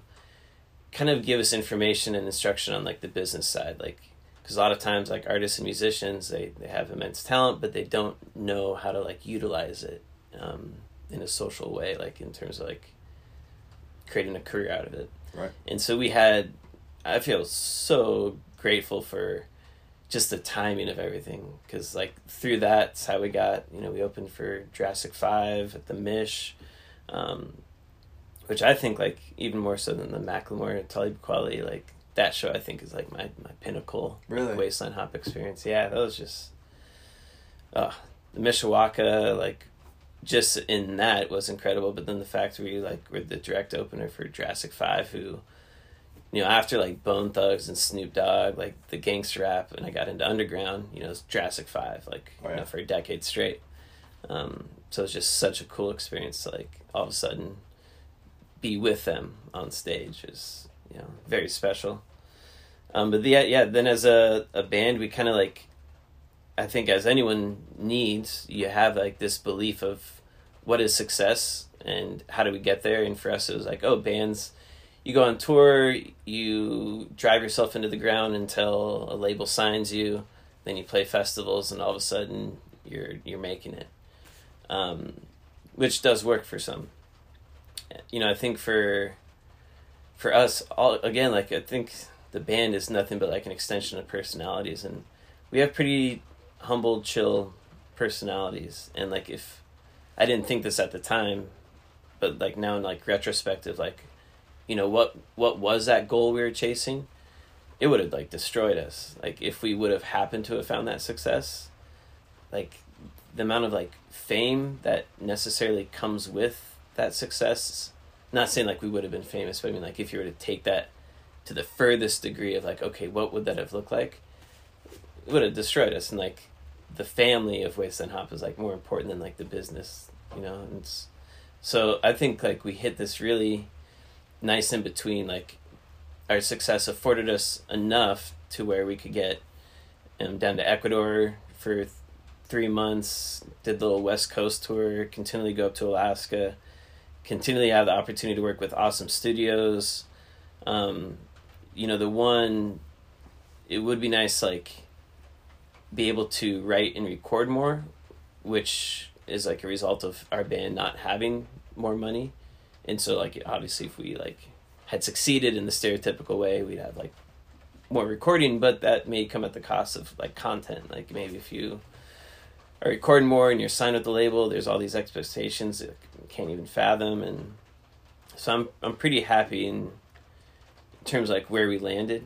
kind of give us information and instruction on like the business side like because a lot of times like artists and musicians they, they have immense talent but they don't know how to like utilize it um, in a social way like in terms of like creating a career out of it Right. and so we had i feel so grateful for just the timing of everything because like through that's how we got you know we opened for jurassic 5 at the mish um, which i think like even more so than the macklemore Talib Kweli like that show i think is like my, my pinnacle Really? wasteland hop experience yeah that was just uh the mishawaka like just in that was incredible but then the fact we like were the direct opener for jurassic 5 who you know, after like Bone Thugs and Snoop Dogg, like the gangster rap, and I got into underground, you know, it's Jurassic Five, like Oh, you know, for a decade straight. Um, so it's just such a cool experience to like all of a sudden be with them on stage is you know very special. Um, but the, yeah, then as a a band, we kind of like, I think as anyone needs, you have like this belief of what is success and how do we get there, and for us it was like, oh, bands you go on tour, you drive yourself into the ground until a label signs you, then you play festivals, and all of a sudden you're you're making it, um, which does work for some. You know, I think for for us, all again, like I think the band is nothing but like an extension of personalities, and we have pretty humble, chill personalities, and like if I didn't think this at the time, but like now in like retrospective, like you know what what was that goal we were chasing? It would have like destroyed us. Like if we would have happened to have found that success like the amount of like fame that necessarily comes with that success not saying like we would have been famous but i mean like if you were to take that to the furthest degree of like okay what would that have looked like? It would have destroyed us and like the family of wasteland hop is like more important than like the business you know? And it's, so i think like we hit this really nice in between like our success afforded us enough to where we could get um, down to ecuador for th- three months did the little west coast tour continually go up to alaska continually have the opportunity to work with awesome studios. Um, you know the one it would be nice like be able to write and record more which is like a result of our band not having more money. And so like obviously if we like had succeeded in the stereotypical way we'd have like more recording but that may come at the cost of like content. Like maybe if you are recording more and you're signed with the label there's all these expectations can't even fathom and so i'm i'm pretty happy in, in terms of like where we landed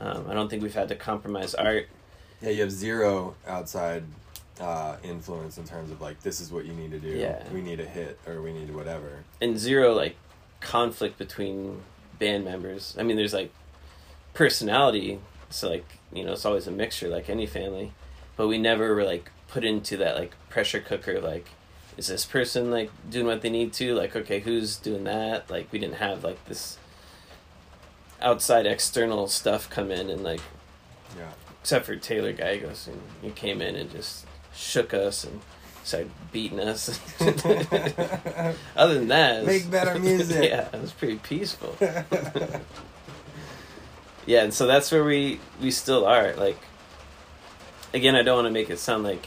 um, i don't think we've had to compromise art Yeah, you have zero outside uh, influence in terms of like this is what you need to do. Yeah. We need a hit or we need whatever. and zero like conflict between band members. I mean, there's like personality, so like you know, it's always a mixture, like any family. But we never were like put into that like pressure cooker. Like, is this person like doing what they need to? Like, okay, who's doing that? Like, we didn't have like this outside external stuff come in and like Yeah. except for Taylor Gallegos and he came in and just shook us and started beating us. Other than that, was- Make better music. yeah, it was pretty peaceful. yeah, and so that's where we we still are. Like, again, I don't want to make it sound like,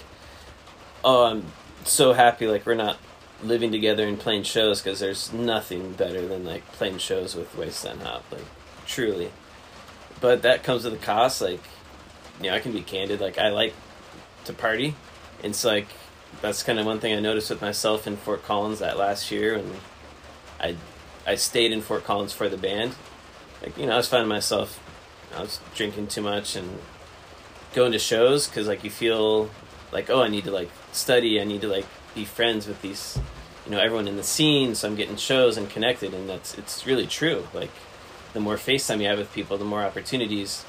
oh, I'm so happy. Like we're not living together and playing shows because there's nothing better than like playing shows with Wasteland Hop. Like, truly. But that comes with a cost. Like, you know, I can be candid. Like, I like to party. It's like that's kind of one thing I noticed with myself in Fort Collins that last year, and I I stayed in Fort Collins for the band. Like, you know, I was finding myself, I was drinking too much and going to shows because like you feel like oh I need to like study, I need to like be friends with these, you know, everyone in the scene. So I'm getting shows and connected, and that's it's really true. Like the more FaceTime you have with people, the more opportunities.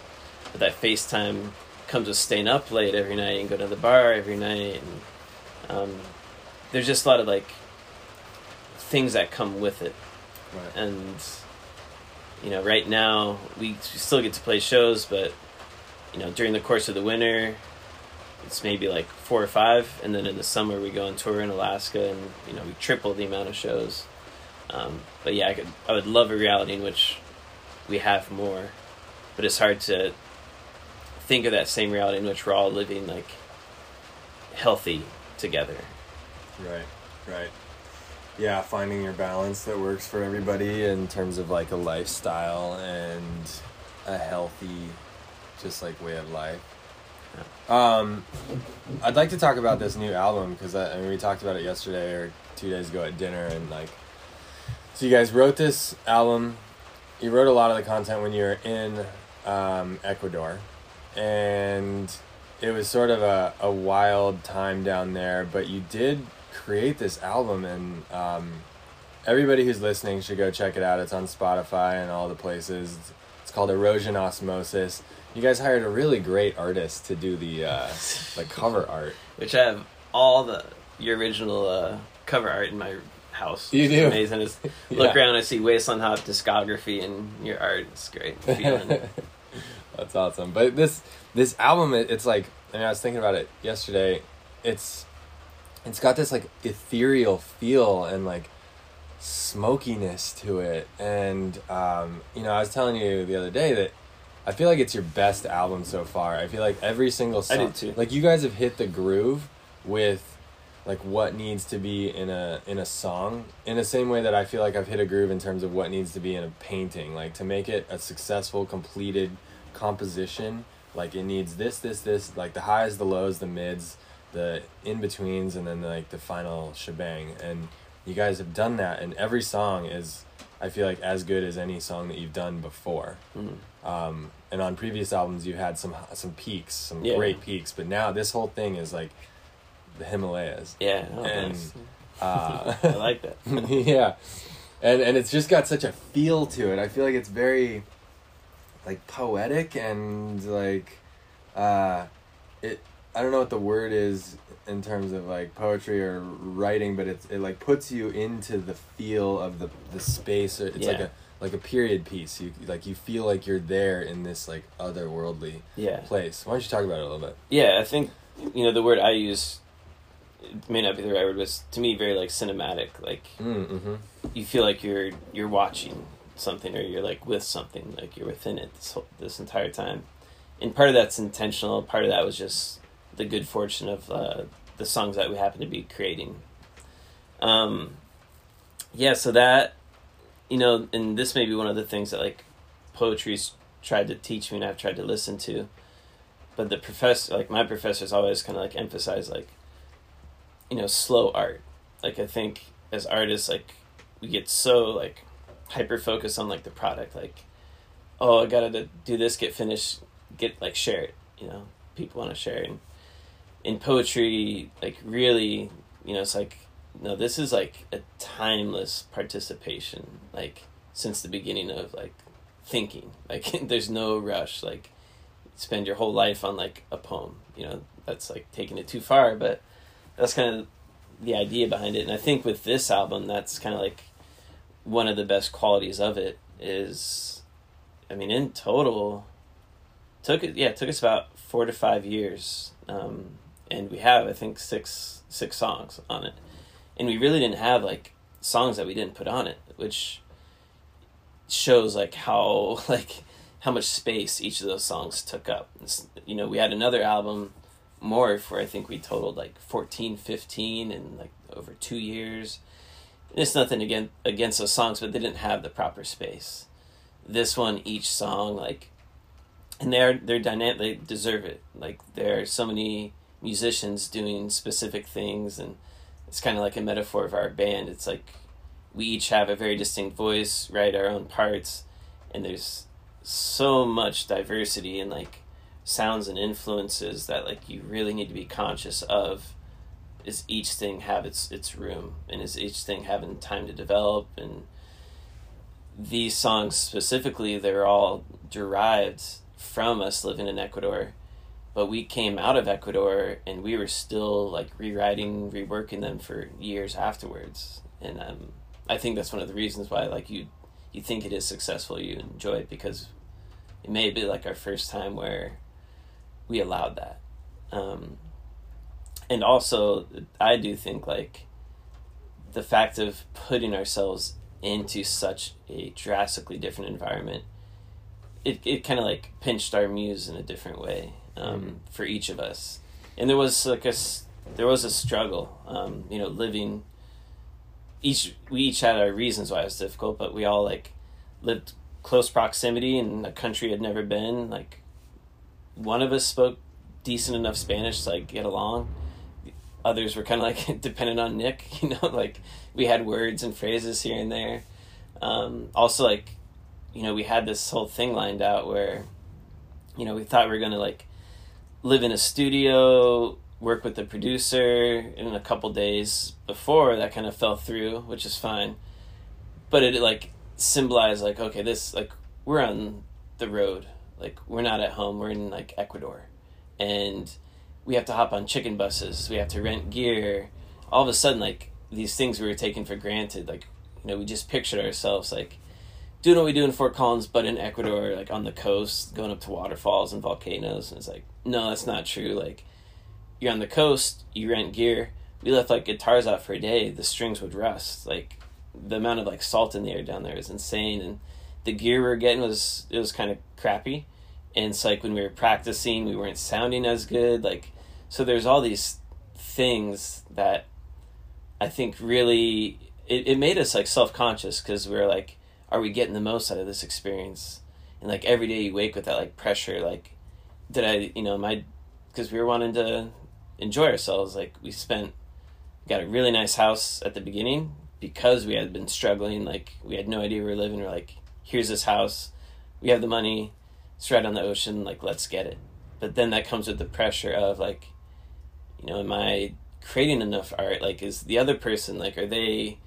But that FaceTime comes with staying up late every night and go to the bar every night, and um, there's just a lot of like things that come with it. Right. And you know, right now we still get to play shows, but you know, during the course of the winter, it's maybe like four or five, and then in the summer we go on tour in Alaska, and you know, we triple the amount of shows. Um, but yeah, I could, I would love a reality in which we have more, but it's hard to think of that same reality in which we're all living like healthy together. Right, right. Yeah, finding your balance that works for everybody in terms of like a lifestyle and a healthy, just like way of life. Um, I'd like to talk about this new album because I, mean we talked about it yesterday or two days ago at dinner and like, so you guys wrote this album. You wrote a lot of the content when you were in um, Ecuador, and it was sort of a, a wild time down there. But you did create this album, and um, everybody who's listening should go check it out. It's on Spotify and all the places. It's called Erosion Osmosis. You guys hired a really great artist to do the uh, the cover art. Which I have all the your original uh, cover art in my house. You do? amazing. Look Yeah. around, I see Wasteland Hop discography and your art. It's great. Feeling. That's awesome. But this this album, it, it's like I mean, I was thinking about it yesterday. It's it's got this like ethereal feel and like smokiness to it, and um, you know, I was telling you the other day that I feel like it's your best album so far. I feel like every single I song, too. like you guys have hit the groove with like what needs to be in a in a song in the same way that I feel like I've hit a groove in terms of what needs to be in a painting like to make it a successful completed composition like it needs this this this like the highs the lows the mids the in betweens and then like the final shebang and you guys have done that and every song is I feel like as good as any song that you've done before Mm. Um, and on previous albums you had some some peaks some Yeah. great peaks but now this whole thing is like the Himalayas Yeah. oh, And- nice. uh, I like that. yeah, and and it's just got such a feel to it. I feel like it's very like poetic and like uh, it. I don't know what the word is in terms of like poetry or writing, but it's it like puts you into the feel of the the space. It's like Yeah. a like a period piece. You like you feel like you're there in this like otherworldly Yeah. place. Why don't you talk about it a little bit? Yeah, I think you know the word I use it may not be the right word, was to me very like cinematic. Like Mm, mm-hmm. you feel like you're you're watching something or you're like with something, like you're within it this whole, this entire time. And part of that's intentional. Part of that was just the good fortune of uh, the songs that we happen to be creating. Um, yeah, so that you know, and this may be one of the things that like poetry's tried to teach me, and I've tried to listen to. But the professor, like my professors, always kind of like emphasize like, you know, slow art. Like I think as artists, like we get so like hyper focused on like the product, like, oh, I gotta do this, get finished, get like share it. You know, people want to share. It. And in poetry, like really, you know, it's like no, this is like a timeless participation. Like since the beginning of like thinking, like there's no rush. Like spend your whole life on like a poem. You know, that's like taking it too far, but that's kind of the idea behind it. And I think with this album, that's kind of like one of the best qualities of it is, I mean, in total, took it yeah, it took us about four to five years, um, and we have I think six six songs on it, and we really didn't have like songs that we didn't put on it, which shows like how like how much space each of those songs took up. It's, you know, we had another album, Morph, where I think we totaled like 14, 15 in like over two years. And it's nothing against, against those songs, but they didn't have the proper space. This one, each song, like, and they're, they're dynamic, they deserve it. Like, there are so many musicians doing specific things, and it's kind of like a metaphor of our band. It's like we each have a very distinct voice, write our own parts, and there's so much diversity and like sounds and influences that like you really need to be conscious of is each thing have its its room and is each thing having time to develop and these songs specifically they're all derived from us living in Ecuador but we came out of Ecuador and we were still like rewriting reworking them for years afterwards. And um I think that's one of the reasons why like you you think it is successful you enjoy it because it may be like our first time where we allowed that. Um, and also i do think like the fact of putting ourselves into such a drastically different environment it it kind of like pinched our muse in a different way um, for each of us, and there was like a there was a struggle, um, you know, living. Each we each had our reasons why it was difficult, but we all like lived close proximity in a country had never been. Like one of us spoke decent enough Spanish to like get along. Others were kind of like dependent on Nick, you know, like we had words and phrases here and there. Um, also, like you know, we had this whole thing lined out where, you know, we thought we were gonna like live in a studio, work with the producer in a couple days before that kind of fell through, which is fine. But it like symbolized like, okay, this like we're on the road. Like we're not at home, we're in like Ecuador. And we have to hop on chicken buses, we have to rent gear. All of a sudden like these things we were taking for granted, like you know, we just pictured ourselves like doing what we do in Fort Collins, but in Ecuador, like on the coast, going up to waterfalls and volcanoes. And it's like, no, that's not true. Like, you're on the coast, you rent gear. We left like guitars out for a day, the strings would rust. Like, the amount of like salt in the air down there is insane. And the gear we were getting was, it was kind of crappy. And it's like when we were practicing, we weren't sounding as good. Like, so there's all these things that I think really, it, it made us like self conscious because we were like, are we getting the most out of this experience? And like every day you wake with that like pressure, like did I, you know, my because we were wanting to enjoy ourselves. Like we spent got a really nice house at the beginning because we had been struggling. Like we had no idea we were living. We're like, here's this house, we have the money, it's right on the ocean. Like let's get it. But then that comes with the pressure of like, you know, am I creating enough art? Like, is the other person like, are they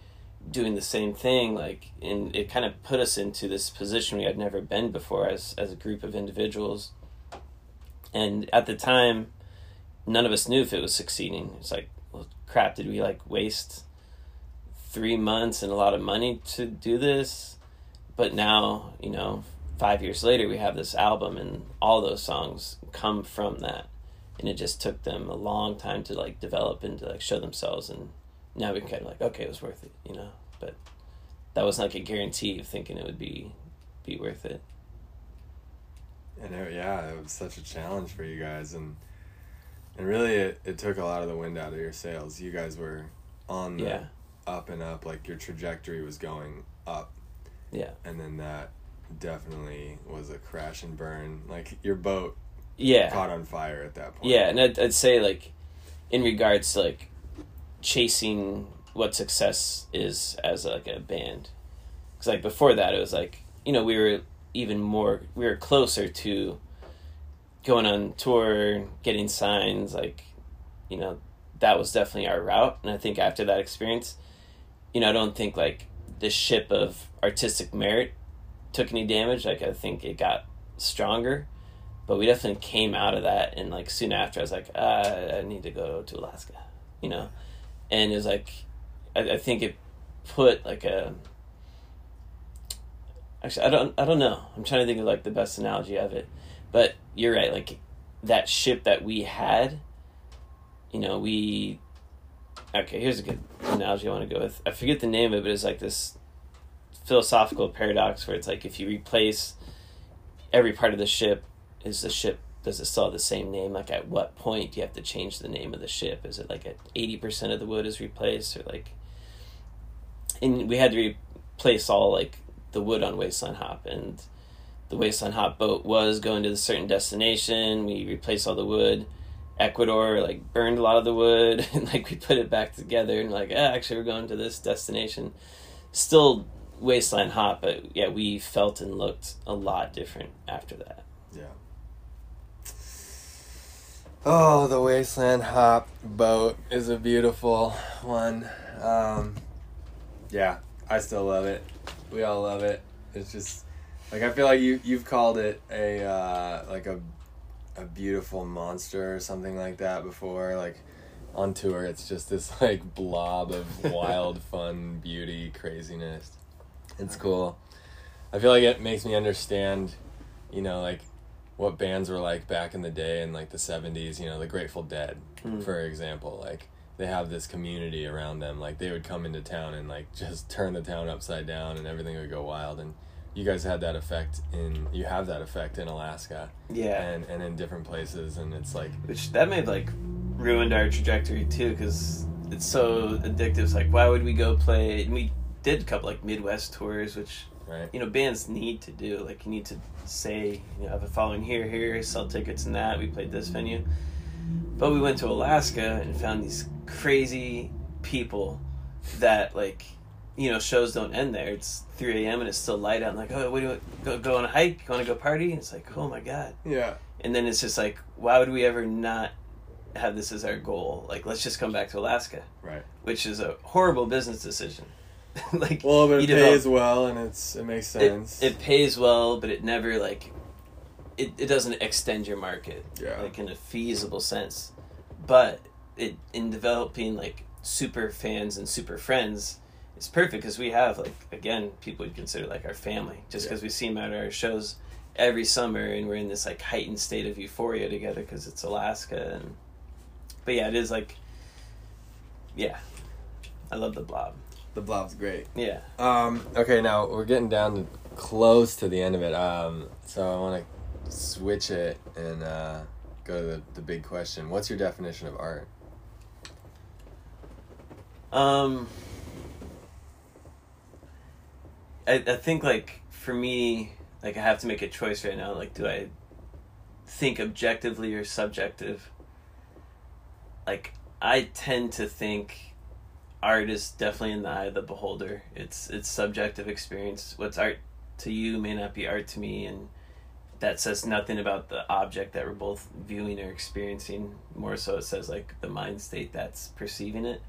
doing the same thing like and it kind of put us into this position we had never been before as as a group of individuals. And at the time none of us knew if it was succeeding. It's like well crap did we like waste three months and a lot of money to do this? But now you know five years later we have this album and all those songs come from that. And it just took them a long time to like develop and to like show themselves. And now we kind of like, okay, it was worth it, you know. But that was like a guarantee of thinking it would be be worth it. And it, yeah, it was such a challenge for you guys, and and really, it, it took a lot of the wind out of your sails. You guys were on the yeah. up and up, like your trajectory was going up. Yeah. And then that definitely was a crash and burn. Like your boat yeah caught on fire at that point. Yeah, and I'd, I'd say like in regards to like chasing what success is as like a band. Because like before that it was like you know we were even more we were closer to going on tour getting signs like you know that was definitely our route. And i think after that experience you know i don't think like the ship of artistic merit took any damage. Like i think it got stronger. But we definitely came out of that and like soon after i was like uh, i need to go to alaska you know? And it was like I, I think it put like a actually I don't I don't know I'm trying to think of like the best analogy of it but you're right like that ship that we had you know we okay here's a good analogy I want to go with I forget the name of it but it's like this philosophical paradox where it's like if you replace every part of the ship is the ship does it still have the same name? Like, at what point do you have to change the name of the ship? Is it like at eighty percent of the wood is replaced, or like? And we had to replace all like the wood on Wasteland Hop, and the Wasteland Hop boat was going to a certain destination. We replaced all the wood. Ecuador like burned a lot of the wood, and like we put it back together, and like, ah, actually, we're going to this destination. Still Wasteland Hop, but yeah, we felt and looked a lot different after that. Yeah. Oh, the Wasteland Hop boat is a beautiful one. Um, yeah, I still love it. We all love it. It's just like I feel like you you've called it a uh, like a a beautiful monster or something like that before. Like on tour, it's just this like blob of wild fun, beauty, craziness. It's cool. I feel like it makes me understand, you know, like what bands were like back in the day in like the 70s you know the grateful dead mm. for example like they have this community around them like they would come into town and like just turn the town upside down and everything would go wild and you guys had that effect in you have that effect in Alaska Yeah. and and in different places and it's like Which that may have like ruined our trajectory too, because it's so addictive. It's like, why would we go play? And we did a couple like Midwest tours, which right you know bands need to do. Like you need to say, you know, I have a following here, here, sell tickets and that. We played this venue, but we went to Alaska and found these crazy people that like, you know, shows don't end there. It's three a.m. and it's still light out. I'm like, oh, what do you go go on a hike? You want to go party? And it's like, oh my god. yeah And then it's just like, why would we ever not have this as our goal? Like, let's just come back to Alaska, right which is a horrible business decision. like, well but it develop- pays well and it's it makes it, sense it pays well, but it never like it, it doesn't extend your market Yeah. like in a feasible sense. But it in developing like super fans and super friends, it's perfect because we have like again people would consider like our family just Yeah. because we see them at our shows every summer and we're in this like heightened state of euphoria together because it's Alaska and but yeah it is like yeah I love the blob the blob's great yeah Um, okay, now we're getting down to close to the end of it. Um, so I want to switch it and uh, go to the, the big question. What's your definition of art? Um, I I think like for me, like I have to make a choice right now. Like, do I think objectively or subjective? Like, I tend to think art is definitely in the eye of the beholder. It's it's subjective experience. What's art to you may not be art to me, and that says nothing about the object that we're both viewing or experiencing. More so, it says like the mind state that's perceiving it.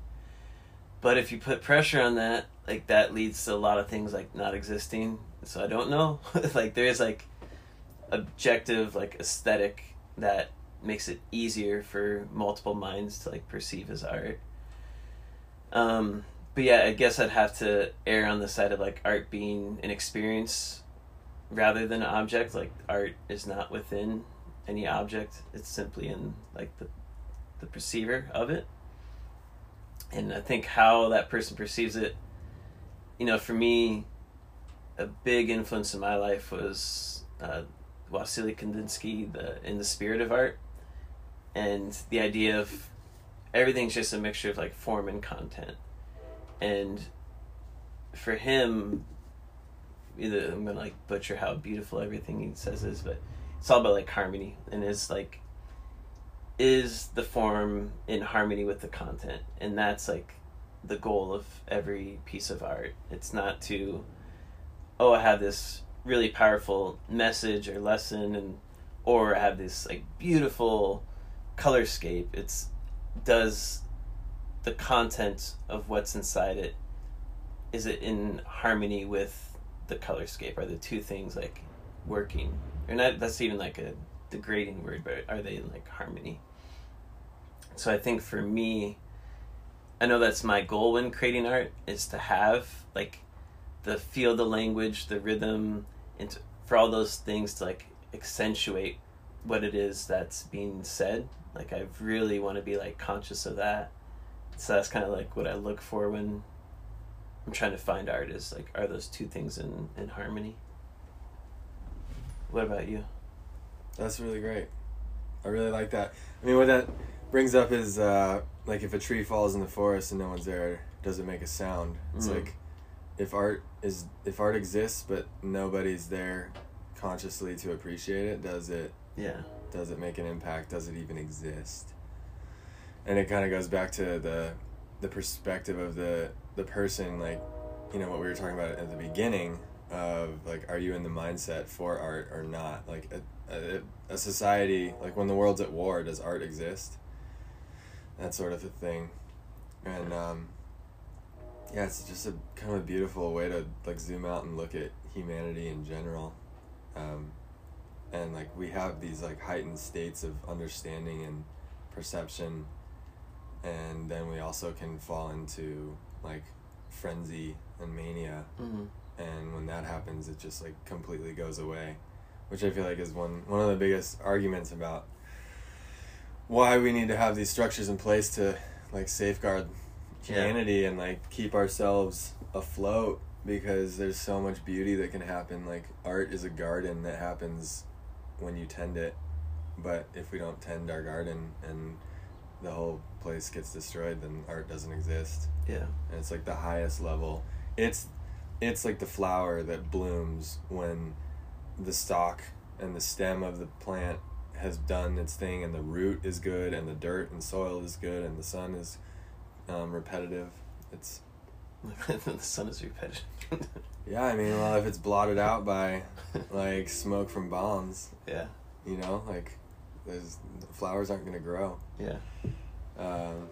But if you put pressure on that, like that leads to a lot of things like not existing. So I don't know. like there is like objective like aesthetic that makes it easier for multiple minds to like perceive as art. Um but yeah, I guess I'd have to err on the side of like art being an experience rather than an object. Like art is not within any object. It's simply in like the the perceiver of it and I think how that person perceives it, you know, for me, a big influence in my life was uh, Wassily Kandinsky, the in the spirit of art, and the idea of everything's just a mixture of like form and content, and for him, either I'm gonna like butcher how beautiful everything he says is, but it's all about like harmony. And is like is the form in harmony with the content. And that's like the goal of every piece of art. It's not to oh i have this really powerful message or lesson and or i have this like beautiful colorscape it's does the content of what's inside it is it in harmony with the colorscape are the two things like working or not that's even like a degrading word but are they in like harmony so I think for me, I know that's my goal when creating art is to have like the feel, the language, the rhythm, and to, for all those things to like accentuate what it is that's being said. Like I really want to be like conscious of that. So that's kind of like what I look for when I'm trying to find artists. like are those two things in in harmony. What about you? That's really great. I really like that. I mean, what that brings up is uh, like if a tree falls in the forest and no one's there, does it make a sound? It's Mhm. like if art is if art exists but nobody's there consciously to appreciate it, does it Yeah. does it make an impact? Does it even exist? And it kind of goes back to the the perspective of the the person, like you know what we were talking about at the beginning of like, are you in the mindset for art or not? Like a, a, a society, like when the world's at war, does art exist? That sort of a thing, and um, yeah, it's just a kind of a beautiful way to like zoom out and look at humanity in general. Um, and like we have these like heightened states of understanding and perception and then we also can fall into like frenzy and mania Mm-hmm. and when that happens it just like completely goes away which i feel like is one one of the biggest arguments about why we need to have these structures in place to like safeguard Yeah. humanity and like keep ourselves afloat because there's so much beauty that can happen. Like art is a garden that happens when you tend it, but if we don't tend our garden and the whole place gets destroyed, then art doesn't exist. Yeah. And it's like the highest level. It's it's like the flower that blooms when the stalk and the stem of the plant has done its thing and the root is good and the dirt and soil is good and the sun is um, repetitive. It's the sun is repetitive. yeah, I mean, well, if it's blotted out by like smoke from bombs, yeah. you know, like there's flowers aren't gonna grow. Yeah. Um,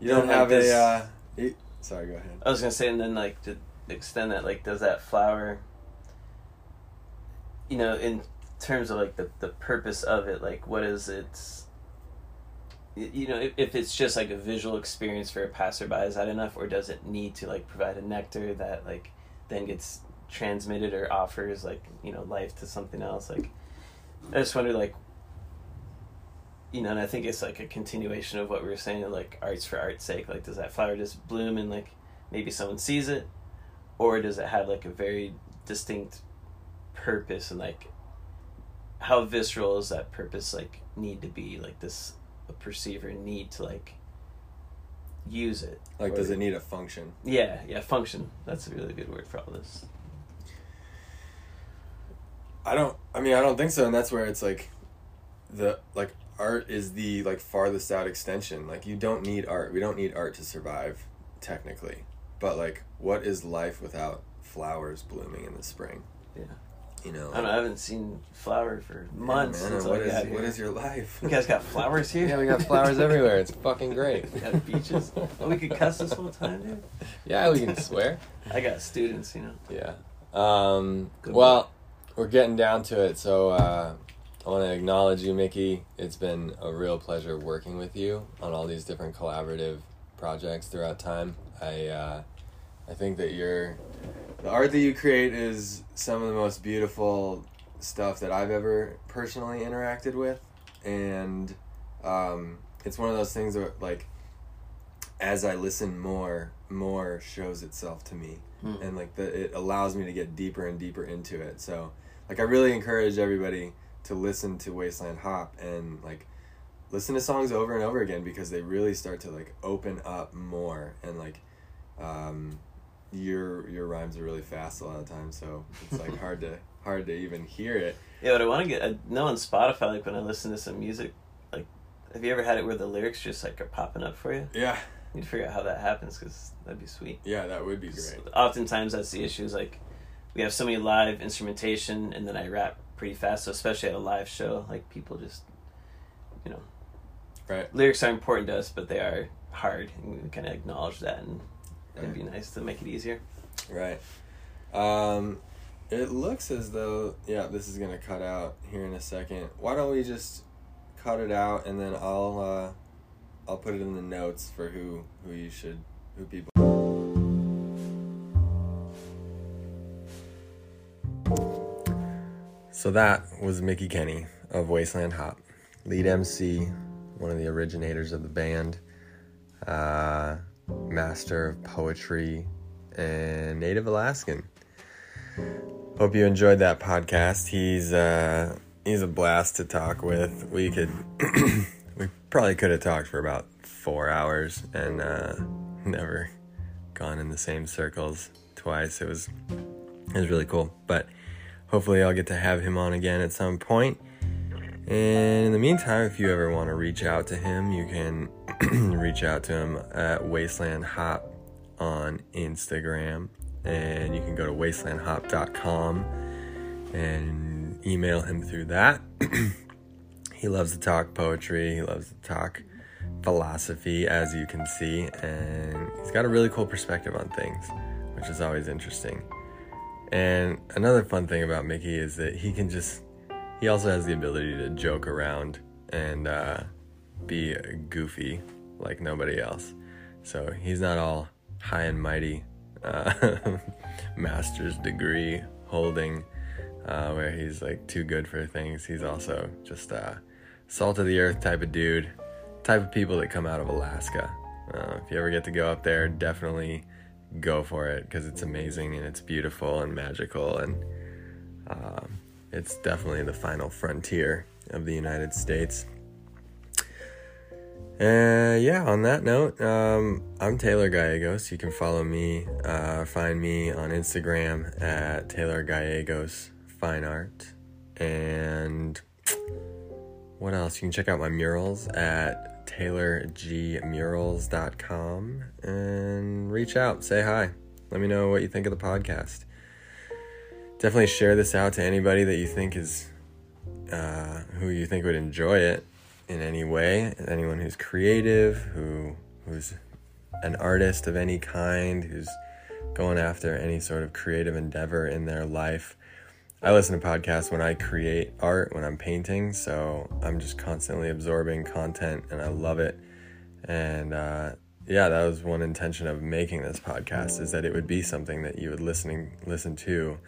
you don't like have this- a. Uh, sorry, go ahead. I was gonna say, and then like to extend that, like, does that flower, you know, in terms of like the the purpose of it, like, what is its, you know, if, if it's just like a visual experience for a passerby, is that enough, or does it need to like provide a nectar that like then gets transmitted or offers like you know life to something else? Like, I just wonder like. You know, and I think it's like a continuation of what we were saying, like art's for art's sake. Like, does that flower just bloom and like maybe someone sees it or does it have like a very distinct purpose and like how visceral is that purpose like need to be like this a perceiver need to like use it Like, Or- does it need a function? yeah yeah function that's a really good word for all this I don't. I mean, I don't think so, and that's where it's like, the like art is the like farthest out extension. Like, you don't need art. We don't need art to survive, technically. But like, what is life without flowers blooming in the spring? Yeah. You know. I don't know, I haven't seen flower for Yeah, months man, since and what I is got what here. is your life? you guys got flowers here yeah, we got flowers everywhere. It's fucking great. we got beaches oh, we could cuss this whole time dude Yeah, we can swear. I got students you know Yeah. Um, Good well, we're getting down to it, so uh, I want to acknowledge you, Mickey. It's been a real pleasure working with you on all these different collaborative projects throughout time. I uh, I think that your the art that you create is some of the most beautiful stuff that I've ever personally interacted with, and um, it's one of those things that like as I listen more, more shows itself to me Hmm. and like the it allows me to get deeper and deeper into it. So like I really encourage everybody to listen to Wasteland Hop and like listen to songs over and over again because they really start to like open up more and like um your your rhymes are really fast a lot of times so it's like hard to hard to even hear it. Yeah, but I want to get. I know on Spotify, like when I listen to some music, like, have you ever had it where the lyrics just like are popping up for you? Yeah. You need to figure out how that happens because that'd be sweet. Yeah, that would be great. Oftentimes, that's the issue. Is like we have so many live instrumentation, and then I rap pretty fast. So especially at a live show, like people just, you know, Right. lyrics are important to us, but they are hard, and we kind of acknowledge that, and it'd be nice to make it easier. Right. Um, it looks as though yeah, this is gonna cut out here in a second. Why don't we just cut it out and then I'll uh, I'll put it in the notes for who who you should who people. So that was Mickey Kenny of Wasteland Hop, lead MC, one of the originators of the band, uh, master of poetry, and native Alaskan. Hope you enjoyed that podcast. He's uh, he's a blast to talk with. We could we probably could have talked for about four hours and uh, never gone in the same circles twice. It was it was really cool. But hopefully I'll get to have him on again at some point. And in the meantime, if you ever want to reach out to him, you can reach out to him at Wasteland Hop on Instagram. And you can go to wastelandhop.com and email him through that. he loves to talk poetry, he loves to talk philosophy, as you can see. And he's got a really cool perspective on things, which is always interesting. And another fun thing about Mickey is that he can just, he also has the ability to joke around and uh, be goofy like nobody else. So he's not all high and mighty, uh, master's degree holding, uh, where he's like too good for things. He's also just a salt of the earth type of dude, type of people that come out of Alaska. Uh, if you ever get to go up there, definitely go for it because it's amazing and it's beautiful and magical and um, it's definitely the final frontier of the United States. And yeah, on that note, um, I'm Taylor Gallegos. You can follow me, uh, find me on Instagram at Taylor Gallegos Fine Art. And what else? You can check out my murals at taylorgmurals.com and reach out, say hi. Let me know what you think of the podcast. Definitely share this out to anybody that you think is, uh, who you think would enjoy it in any way. Anyone who's creative, who who's an artist of any kind, who's going after any sort of creative endeavor in their life. I listen to podcasts when I create art, when I'm painting, so I'm just constantly absorbing content and I love it. And uh, yeah, that was one intention of making this podcast is that it would be something that you would listening listen to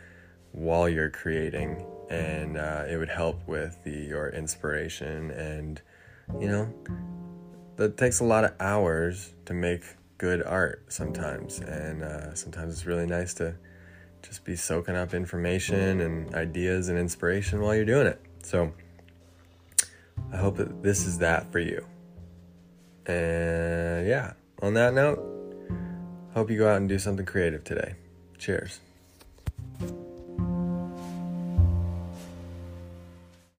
while you're creating, and uh, it would help with the, your inspiration and you know, that takes a lot of hours to make good art sometimes. And uh, sometimes it's really nice to just be soaking up information and ideas and inspiration while you're doing it. So I hope that this is that for you. And yeah, on that note, hope you go out and do something creative today. Cheers.